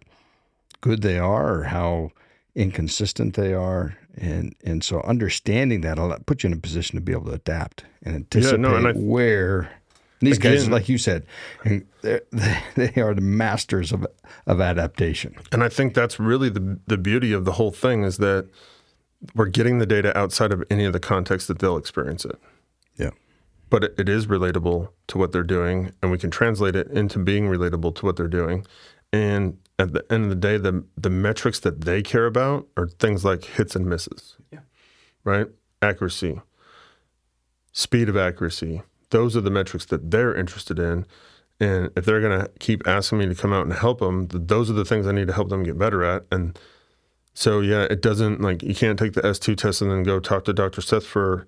good they are or how inconsistent they are. And and so understanding that will put you in a position to be able to adapt and anticipate no, and I- where and these guys, like you said, they're- they are the masters of of adaptation. And I think that's really the the beauty of the whole thing is that we're getting the data outside of any of the context that they'll experience it. Yeah. But it, it is relatable to what they're doing, and we can translate it into being relatable to what they're doing. And at the end of the day, the the metrics that they care about are things like hits and misses. Yeah. Right? Accuracy, speed of accuracy. Those are the metrics that they're interested in. And if they're going to keep asking me to come out and help them, those are the things I need to help them get better at. And so, yeah, it doesn't like you can't take the S2 test and then go talk to Dr. Seth for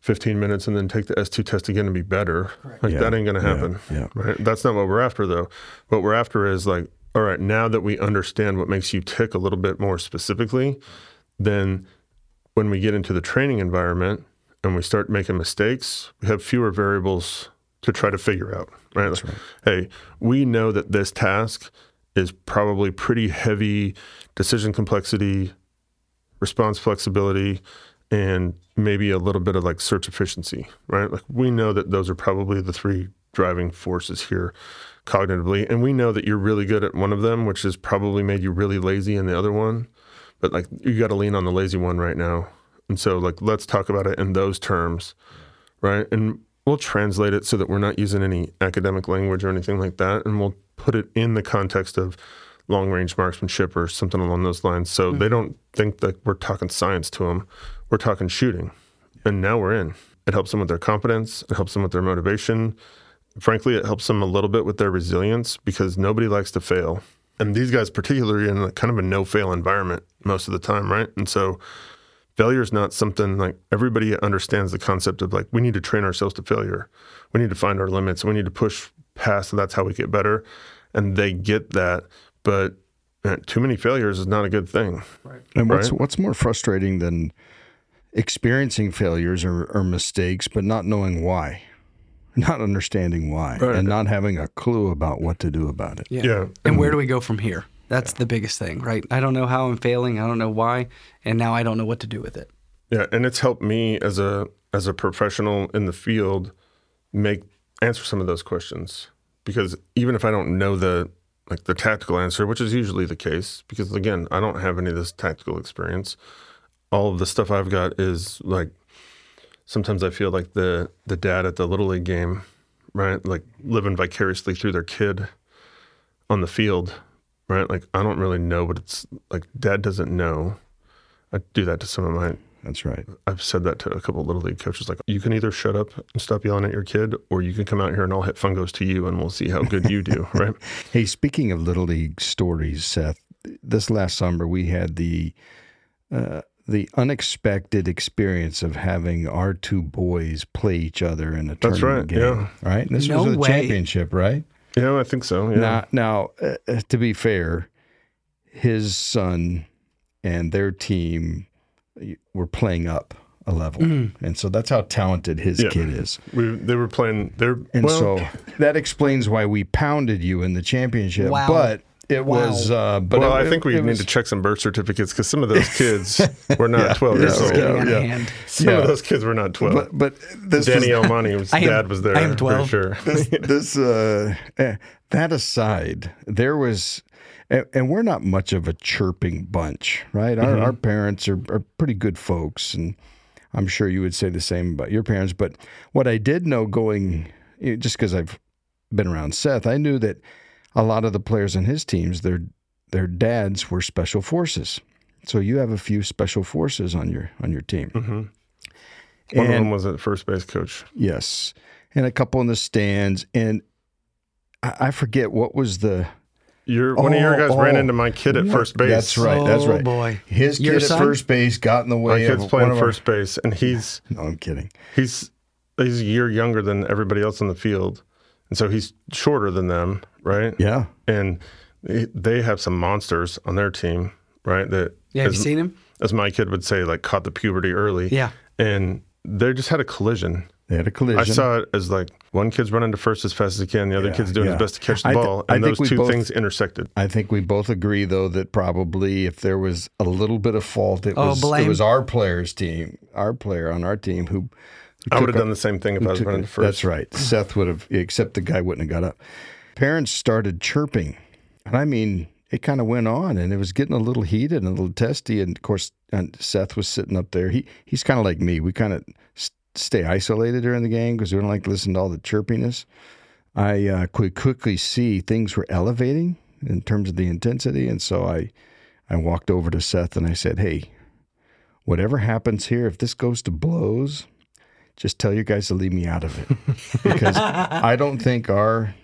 15 minutes and then take the S2 test again and be better. Like Yeah. that ain't going to Yeah. happen. Yeah. Right. That's not what we're after, though. What we're after is like, all right, now that we understand what makes you tick a little bit more specifically, then when we get into the training environment and we start making mistakes, we have fewer variables to try to figure out. Right. Like, Hey, we know that this task is probably pretty heavy decision complexity, response flexibility, and maybe a little bit of like search efficiency, right? Like we know that those are probably the three driving forces here cognitively. And we know that you're really good at one of them, which has probably made you really lazy in the other one. But like you got to lean on the lazy one right now. And so like let's talk about it in those terms, right? And we'll translate it so that we're not using any academic language or anything like that. And we'll put it in the context of long range marksmanship or something along those lines. So they mm-hmm. don't think that we're talking science to them. We're talking shooting. And now we're in. It helps them with their confidence, it helps them with their motivation. Frankly, it helps them a little bit with their resilience because nobody likes to fail. And these guys, particularly in kind of a no fail environment most of the time, right? And so failure is not something like everybody understands the concept of like we need to train ourselves to failure. We need to find our limits. We need to push past, and that's how we get better. And they get that, but man, too many failures is not a good thing. And what's Right. what's more frustrating than experiencing failures or, or mistakes, but not knowing why, not understanding why, Right. and not having a clue about what to do about it. Yeah. Yeah. And where do we go from here? That's the biggest thing, right? I don't know how I'm failing. I don't know why. And now I don't know what to do with it. Yeah, and it's helped me as a as a professional in the field make answer some of those questions because even if I don't know the like the tactical answer, which is usually the case, because again, I don't have any of this tactical experience. All of the stuff I've got is like sometimes I feel like the the dad at the little league game, right? Like living vicariously through their kid on the field, right? Like I don't really know what it's like. Dad doesn't know. I do that to some of my That's right. I've said that to a couple of little league coaches. Like, you can either shut up and stop yelling at your kid, or you can come out here and I'll hit fungos to you, and we'll see how good you do. Right? Hey, speaking of little league stories, Seth, this last summer we had the uh, the unexpected experience of having our two boys play each other in a tournament. That's tournament right, game. yeah. Right. And this No was a way. championship, right? Yeah, I think so. Yeah. Now, now uh, to be fair, his son and their team uh, were playing up a level, and so that's how talented his Yeah. kid is. we they were playing. They're And well, so that explains why we pounded you in the championship. Wow. But it Wow. was. Uh, but well, it- I think we need was- to check some birth certificates because some of those kids were not Yeah, twelve yeah, years is old. getting out Yeah. of hand. Some Yeah. of those kids were not twelve. But, but this Danny was, Elmani, am- dad was there. I am 12. For sure. this, this uh, eh, that aside, there was, and, and we're not much of a chirping bunch, right? Our, Mm-hmm. our parents are, are pretty good folks, and I'm sure you would say the same about your parents. But what I did know going, just because I've been around Seth, I knew that a lot of the players on his teams, their their dads were special forces. So you have a few special forces on your on your team. Mhm. One of them was a first base coach. Yes, and a couple in the stands, and I, I forget what was the Your one of your Oh, guys ran oh. into my kid at first base. That's right. That's Oh, right. boy. His Your kid at son? first base got in the way. My kid's of playing one of our- first base, and he's No, I'm kidding. he's he's a year younger than everybody else on the field, and so he's shorter than them, right? Yeah, And they- they have some monsters on their team, right? That Yeah, have you seen him? as my kid would say, like caught the puberty early. Yeah. And they just had a collision. They had a collision. I saw it as like one kid's running to first as fast as he can, the other Yeah, kid's doing yeah. his best to catch the I ball, I and those two both- things intersected. I think we both agree, though, that probably if there was a little bit of fault, it Oh, was blame. it was our players' team, our player on our team who. I would have done the same thing if I was took running first. That's right. Seth would have, except the guy wouldn't have got up. Parents started chirping, and I mean, it kind of went on, and it was getting a little heated and a little testy. And of course, and Seth was sitting up there. He he's kind of like me. We kind of stay isolated during the game because we don't like to listen to all the chirpiness. I uh, could quickly see things were elevating in terms of the intensity, and so I I walked over to Seth and I said, "Hey, whatever happens here, if this goes to blows." Just tell you guys to leave me out of it because I don't think our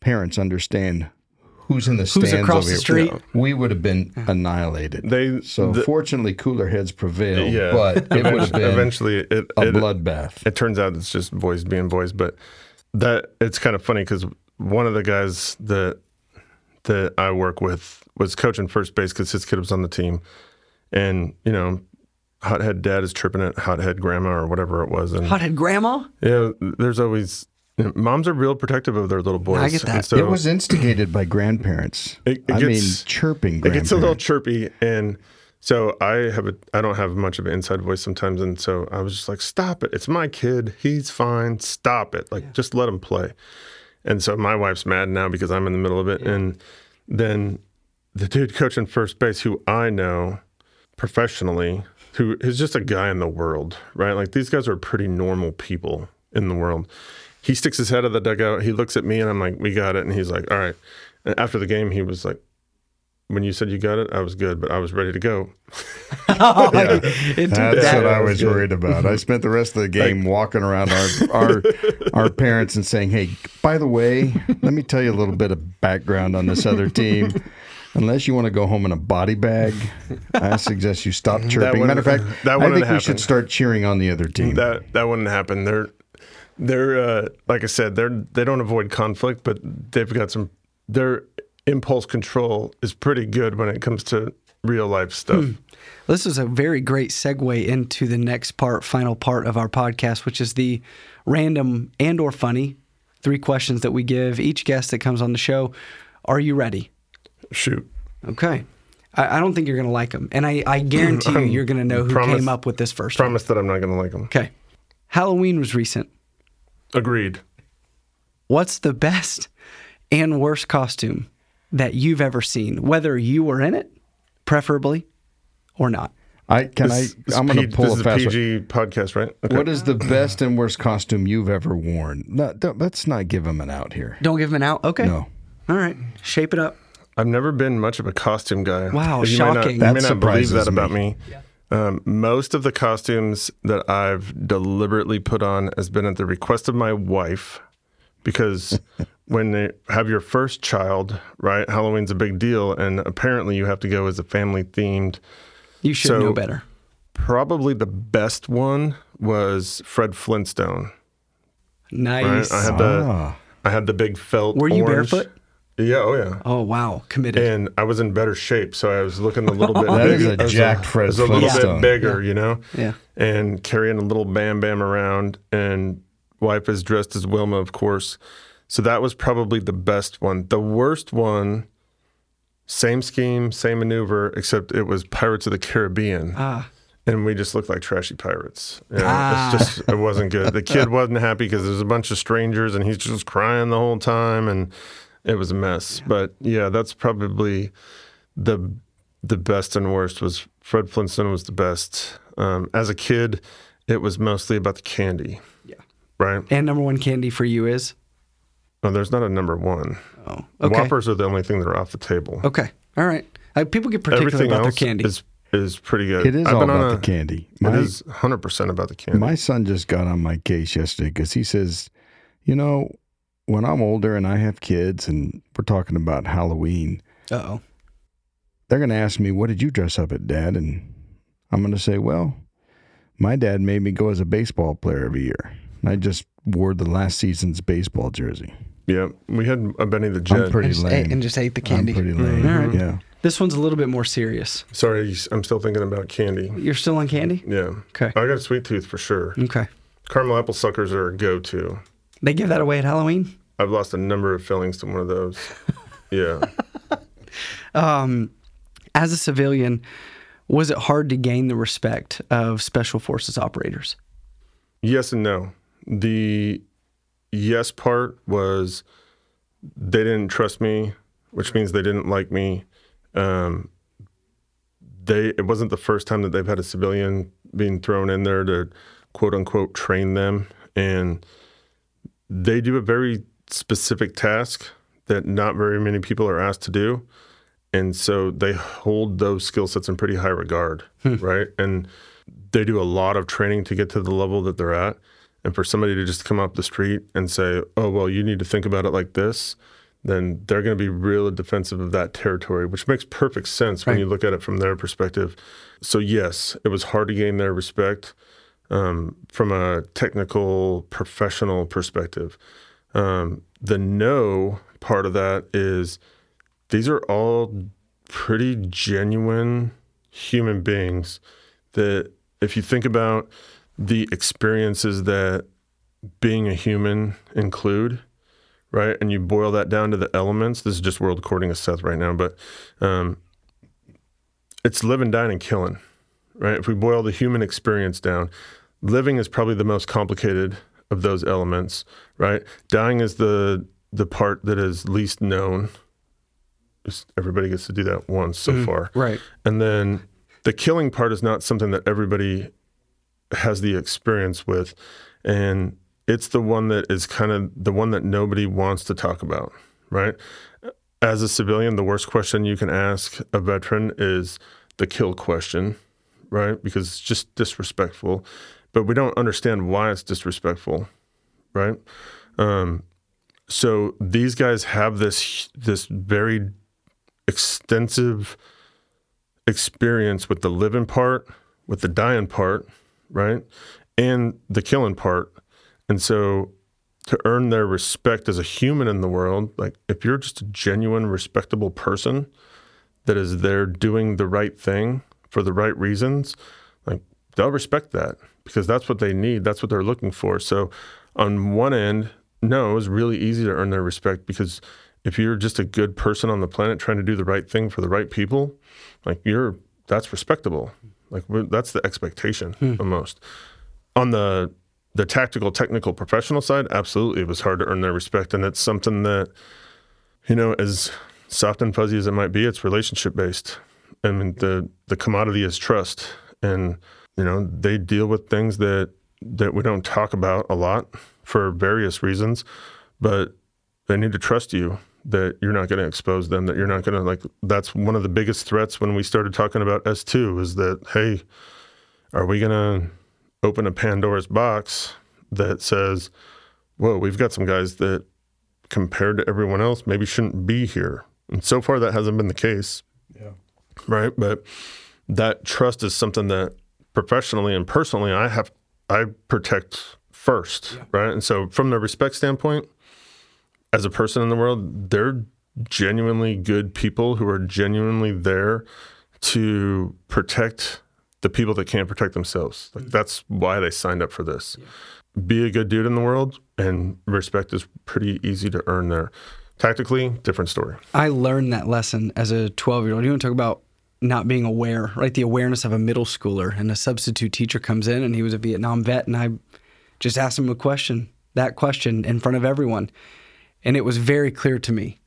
parents understand who's in the stands across over the here. street? We would have been annihilated. They so the- fortunately, cooler heads prevailed. yeah, but it would have been eventually it, a it bloodbath. it turns out it's just boys being boys but that it's kind of funny because one of the guys that that i work with was coaching first base because his kid was on the team and you know hothead dad is tripping at hothead grandma or whatever it was and Hothead grandma? yeah there's always moms are real protective of their little boys I get that. So it was instigated by grandparents. It- it I mean, chirping. it Grandparents. gets a little chirpy and so i have a i don't have much of an inside voice sometimes and so i was just like stop it it's my kid he's fine stop it like just let him play and so my wife's mad now because i'm in the middle of it and then the dude coaching first base who i know professionally who is just a guy in the world right like these guys are pretty normal people in the world he sticks his head out of the dugout he looks at me and i'm like we got it and he's like all right and after the game he was like when you said you got it, I was good, but I was ready to go. Oh, it took That's that. what I was worried about. I spent the rest of the game walking around our, our our parents and saying, "Hey, by the way, let me tell you a little bit of background on this other team. Unless you want to go home in a body bag, I suggest you stop chirping. Matter of fact, that I wouldn't think we should start cheering on the other team. That that wouldn't happen. They're they're uh, like I said, they're they don't avoid conflict, but they've got some their impulse control is pretty good when it comes to real life stuff. This is a very great segue into the next part, final part of our podcast, which is the random and or funny three questions that we give each guest that comes on the show. Are you ready? Shoot. Okay. I, I don't think you're going to like them. And I, I guarantee you, you're going to know who Promise- came up with this first one. Promise that I'm not going to like them. Okay. Halloween was recent. Agreed. What's the best and worst costume that you've ever seen, whether you were in it, preferably, or not? I can This, I. this I'm going P- to pull this a is fast one. PG podcast, right? Okay. What is the best and worst costume you've ever worn? No, don't- let's not give him an out here. Don't give him an out. Okay. No. All right. Shape it up. I've never been much of a costume guy. Wow, you May not, shocking. you That may not believe surprises that about me. me. Um, most of the costumes that I've deliberately put on has been at the request of my wife, because when they have your first child, right? Halloween's a big deal, and apparently you have to go as a family themed. You should So- know better. Probably the best one was Fred Flintstone. Right? Nice. I had the Ah. I had the big felt. Were you orange. barefoot? Yeah, oh yeah. Oh wow, committed. and I was in better shape, so I was looking a little bit. That is bigger. a I was jacked Fred I was a little Flintstone. bit bigger, you know. Yeah. And carrying a little Bam Bam around, and wife is dressed as Wilma, of course. So that was probably the best one. The worst one, same scheme, same maneuver, except it was Pirates of the Caribbean. Ah. And we just looked like trashy pirates. You know, Ah. It's just it wasn't good. The kid wasn't happy because there's a bunch of strangers and he's just crying the whole time and it was a mess. But yeah, that's probably the the best and worst was Fred Flintstone was the best. Um, as a kid, it was mostly about the candy. Yeah. Right? And number one candy for you is? No, there's not a number one. Oh. The Okay. Whoppers are the only thing that are off the table. Okay. All right. Uh, people get particular Everything about else their candy. is is pretty good. It is I've all been on about a- the candy. It My, is 100% about the candy. my son just got on my case yesterday because he says, you know, when I'm older and I have kids and we're talking about Halloween, Uh oh. they're going to ask me, what did you dress up at, Dad? And I'm going to say, well, my dad made me go as a baseball player every year. And I just wore the last season's baseball jersey. Yeah, we had a Benny the Jet. I'm pretty And just, lame. ate, and just ate the candy. I'm pretty lame. All right. Yeah. This one's a little bit more serious. Sorry, I'm still thinking about candy. You're still on candy? Yeah. Okay. I got a sweet tooth for sure. Okay. Caramel apple suckers are a go-to. They give that away at Halloween? I've lost a number of fillings to one of those. yeah. Um, as a civilian, was it hard to gain the respect of special forces operators? Yes and no. The yes part was they didn't trust me, which means they didn't like me. Um, they it wasn't the first time that they've had a civilian being thrown in there to quote unquote train them, and they do a very specific task that not very many people are asked to do. And so they hold those skill sets in pretty high regard, right? And they do a lot of training to get to the level that they're at. And for somebody to just come up the street and say, oh, well, you need to think about it like this, then they're going to be real defensive of that territory, which makes perfect sense when you look at it from their perspective. So, yes, it was hard to gain their respect um, from a technical, professional perspective. Um, the no part of that is these are all pretty genuine human beings that if you think about the experiences that being a human include right and you boil that down to the elements this is just world according to seth right now but um, it's living dying and killing right? If we boil the human experience down living is probably the most complicated of those elements right dying is the the part that is least known Just everybody gets to do that once so mm-hmm. far Right. and then the killing part is not something that everybody has the experience with. And it's the one that is kind of the one that nobody wants to talk about, right? As a civilian, the worst question you can ask a veteran is the kill question, right? Because it's just disrespectful. But we don't understand why it's disrespectful, right? Um, so these guys have this this very extensive experience with the living part, with the dying part, right? And the killing part. And so to earn their respect as a human in the world, like if you're just a genuine, respectable person that is there doing the right thing for the right reasons, like they'll respect that because that's what they need. That's what they're looking for. So on one end, no, it was really easy to earn their respect because if you're just a good person on the planet trying to do the right thing for the right people, like you're that's respectable. Like that's the expectation hmm. almost. On the the tactical, technical, professional side, absolutely, it was hard to earn their respect, and it's something that you know, as soft and fuzzy as it might be, it's relationship based. I mean, the the commodity is trust, and you know they deal with things that that we don't talk about a lot for various reasons, but they need to trust you that you're not going to expose them that you're not going to like that's one of the biggest threats when we started talking about S2 is that hey are we going to open a Pandora's box that says whoa we've got some guys that compared to everyone else maybe shouldn't be here? And so far that hasn't been the case. Yeah. right? But that trust is something that professionally and personally I have I protect first right and so from the respect standpoint as a person in the world, they're genuinely good people who are genuinely there to protect the people that can't protect themselves. Like mm. that's why they signed up for this. Be a good dude in the world, and respect is pretty easy to earn there. Tactically, different story. I learned that lesson as a 12 year old. You want to talk about not being aware, right? The awareness of a middle schooler and a substitute teacher comes in and he was a Vietnam vet and I just asked him a question, that question in front of everyone. And it was very clear to me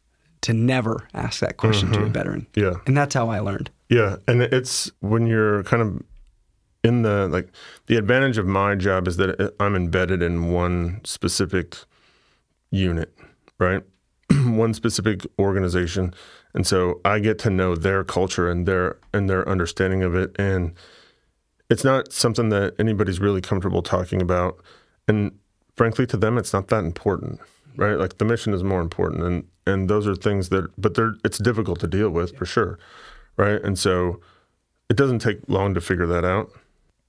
to never ask that question to a mm-hmm. veteran. Yeah. And that's how I learned. Yeah, and it's when you're kind of in the like the advantage of my job is that I'm embedded in one specific unit, right? one specific organization, and so I get to know their culture and their and their understanding of it, and it's not something that anybody's really comfortable talking about, and frankly, to them, it's not that important, right? Like the mission is more important, and and those are things that, but they're it's difficult to deal with for sure right? And so it doesn't take long to figure that out.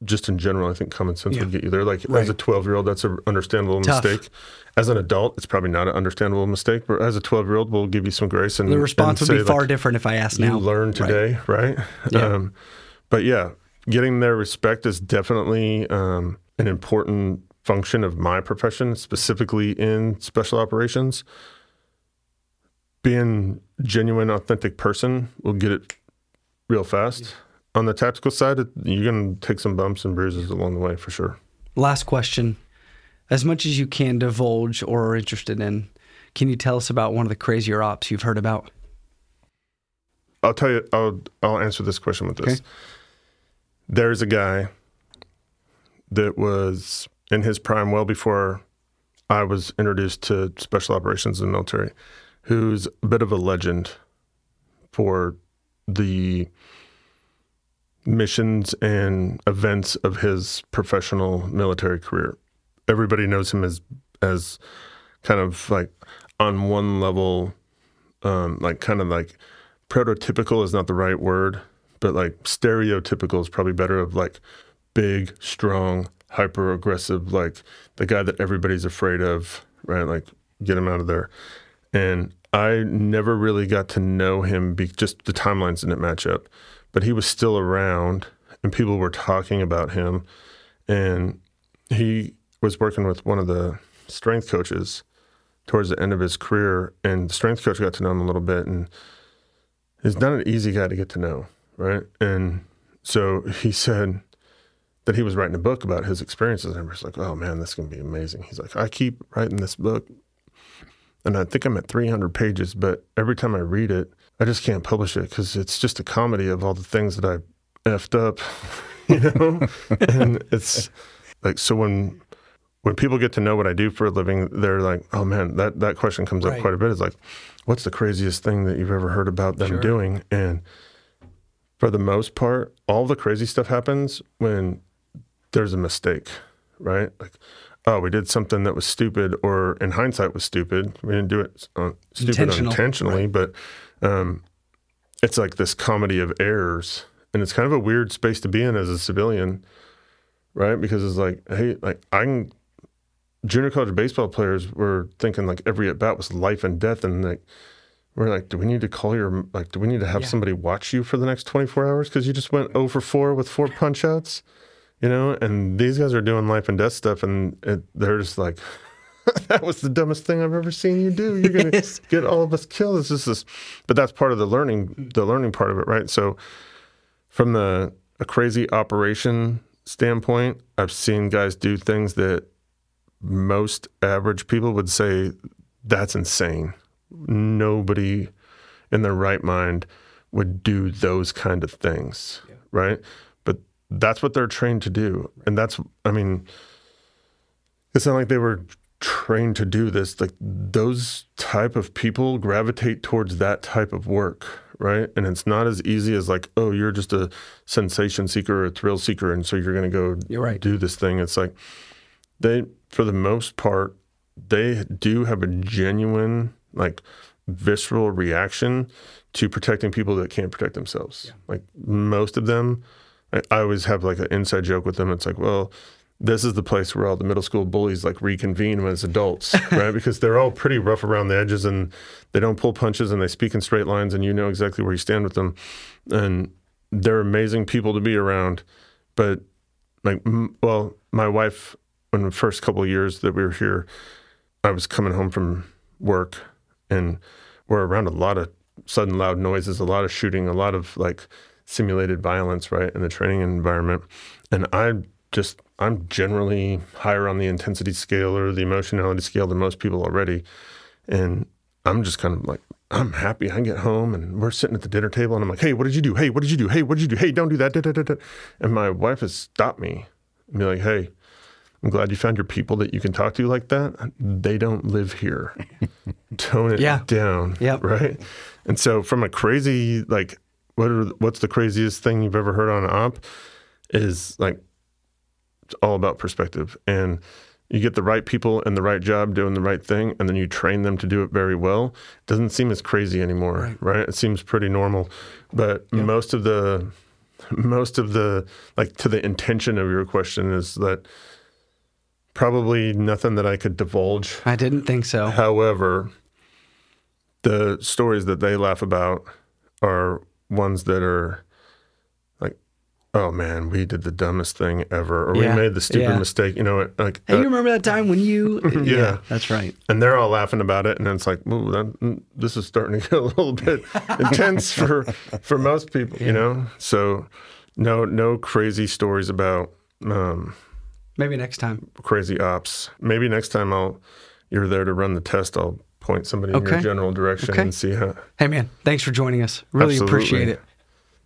Just in general, I think common sense Yeah. would get you there. Like Right. as a 12 year old, that's an understandable Tough. mistake. As an adult, it's probably not an understandable mistake. But as a 12 year old, we'll give you some grace and The response and would be far like, different if I asked you now. learned Right. today, right? Yeah. Um, but yeah, getting their respect is definitely um, an important function of my profession, specifically in special operations. Being genuine, authentic person will get it real fast. On the tactical side, you're going to take some bumps and bruises along the way for sure. Last question. As much as you can divulge or are interested in, can you tell us about one of the crazier ops you've heard about? I'll tell you. I'll I'll answer this question with this. Okay. There's a guy that was in his prime, well before I was introduced to special operations in the military, who's a bit of a legend for the missions and events of his professional military career. Everybody knows him as as kind of like on one level, um, like kind of like prototypical is not the right word, but like stereotypical is probably better of like big, strong, hyper aggressive, like the guy that everybody's afraid of, right? Like get him out of there. And I never really got to know him, be, just the timelines didn't match up, but he was still around and people were talking about him. And he was working with one of the strength coaches towards the end of his career. And the strength coach got to know him a little bit. And he's not an easy guy to get to know, right? And so he said that he was writing a book about his experiences, and I was like, "Oh man, this is gonna be amazing." He's like, "I keep writing this book, and I think I'm at 300 pages, but every time I read it, I just can't publish it because it's just a comedy of all the things that I effed up, you know." and it's like so when when people get to know what I do for a living, they're like, "Oh man, that that question comes Right. up quite a bit." It's like, "What's the craziest thing that you've ever heard about them Sure. doing?" And for the most part, all the crazy stuff happens when there's a mistake, right? Like, oh, we did something that was stupid, or in hindsight was stupid. We didn't do it uh, stupid Intentional, intentionally, but um, it's like this comedy of errors, and it's kind of a weird space to be in as a civilian, right? Because it's like, hey, like I can. Junior college baseball players were thinking like every at bat was life and death, and like we're like, do we need to call your like, do we need to have Yeah. somebody watch you for the next twenty four hours because you just went zero for four with four punch outs, you know? And these guys are doing life and death stuff, and it, they're just like, that was the dumbest thing I've ever seen you do. You're gonna Yes. get all of us killed. This is this, but that's part of the learning, the learning part of it, right? So, from the a crazy operation standpoint, I've seen guys do things that most average people would say that's insane. Nobody in their right mind would do those kind of things, right? That's what they're trained to do, and that's I mean, it's not like they were trained to do this. Like those type of people gravitate towards that type of work, right? And it's not as easy as like, oh, you're just a sensation seeker or a thrill seeker, and so you're going to go You're right. do this thing. It's like they, for the most part, they do have a genuine, like, visceral reaction to protecting people that can't protect themselves. Like most of them, I, I always have like an inside joke with them. It's like, well, this is the place where all the middle school bullies like reconvene as adults, right? Because they're all pretty rough around the edges and they don't pull punches and they speak in straight lines and you know exactly where you stand with them. And they're amazing people to be around. But like, m- well, my wife, in the first couple of years that we were here, I was coming home from work and we're around a lot of sudden loud noises, a lot of shooting, a lot of like simulated violence, right, in the training environment. And I just, I'm generally higher on the intensity scale or the emotionality scale than most people already. And I'm just kind of like, I'm happy. I get home and we're sitting at the dinner table and I'm like, hey, what did you do? Hey, what did you do? Hey, what did you do? Hey, don't do that. Da, da, da. And my wife has stopped me and be like, hey, I'm glad you found your people that you can talk to like that. They don't live here. Tone it Yeah. down. Yep. Right. And so from a crazy, like, what are, what's the craziest thing you've ever heard on an op is like, it's all about perspective. And you get the right people in the right job doing the right thing, and then you train them to do it very well. It doesn't seem as crazy anymore, right? It seems pretty normal. But most of the most of the like to the intention of your question is that probably nothing that I could divulge. I didn't think so. However, the stories that they laugh about are ones that are like, oh man, we did the dumbest thing ever, or Yeah, we made the stupid yeah. mistake. You know, like Hey, uh, you remember that time when you? Yeah. that's right. and they're all laughing about it, and it's like, ooh, that, mm, this is starting to get a little bit intense for for most people, you know. So, no, no crazy stories about um, Maybe next time. crazy ops. Maybe next time I'll you're there to run the test, I'll point somebody in your general direction Okay. and see how. Hey, man, thanks for joining us. Really Absolutely. appreciate it.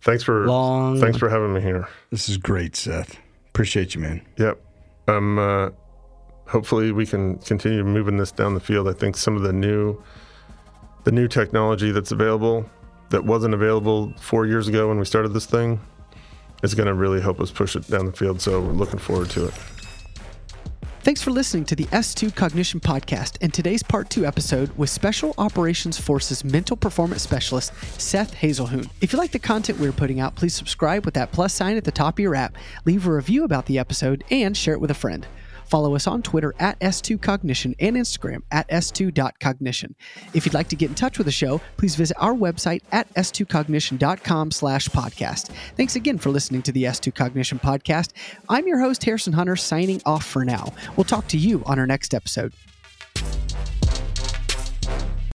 Thanks for Long- thanks for having me here. This is great, Seth. Appreciate you, man. Yep. Um. Uh, hopefully, we can continue moving this down the field. I think some of the new, the new technology that's available that wasn't available four years ago when we started this thing, is going to really help us push it down the field. So we're looking forward to it. Thanks for listening to the S2 Cognition Podcast and today's part two episode with Special Operations Forces Mental Performance Specialist Seth Haselhuhn. If you like the content we're putting out, please subscribe with that plus sign at the top of your app, leave a review about the episode, and share it with a friend. Follow us on Twitter at S2Cognition and Instagram at S2.cognition. If you'd like to get in touch with the show, please visit our website at S2Cognition.com slash podcast. Thanks again for listening to the S2 Cognition Podcast. I'm your host, Harrison Hunter, signing off for now. We'll talk to you on our next episode.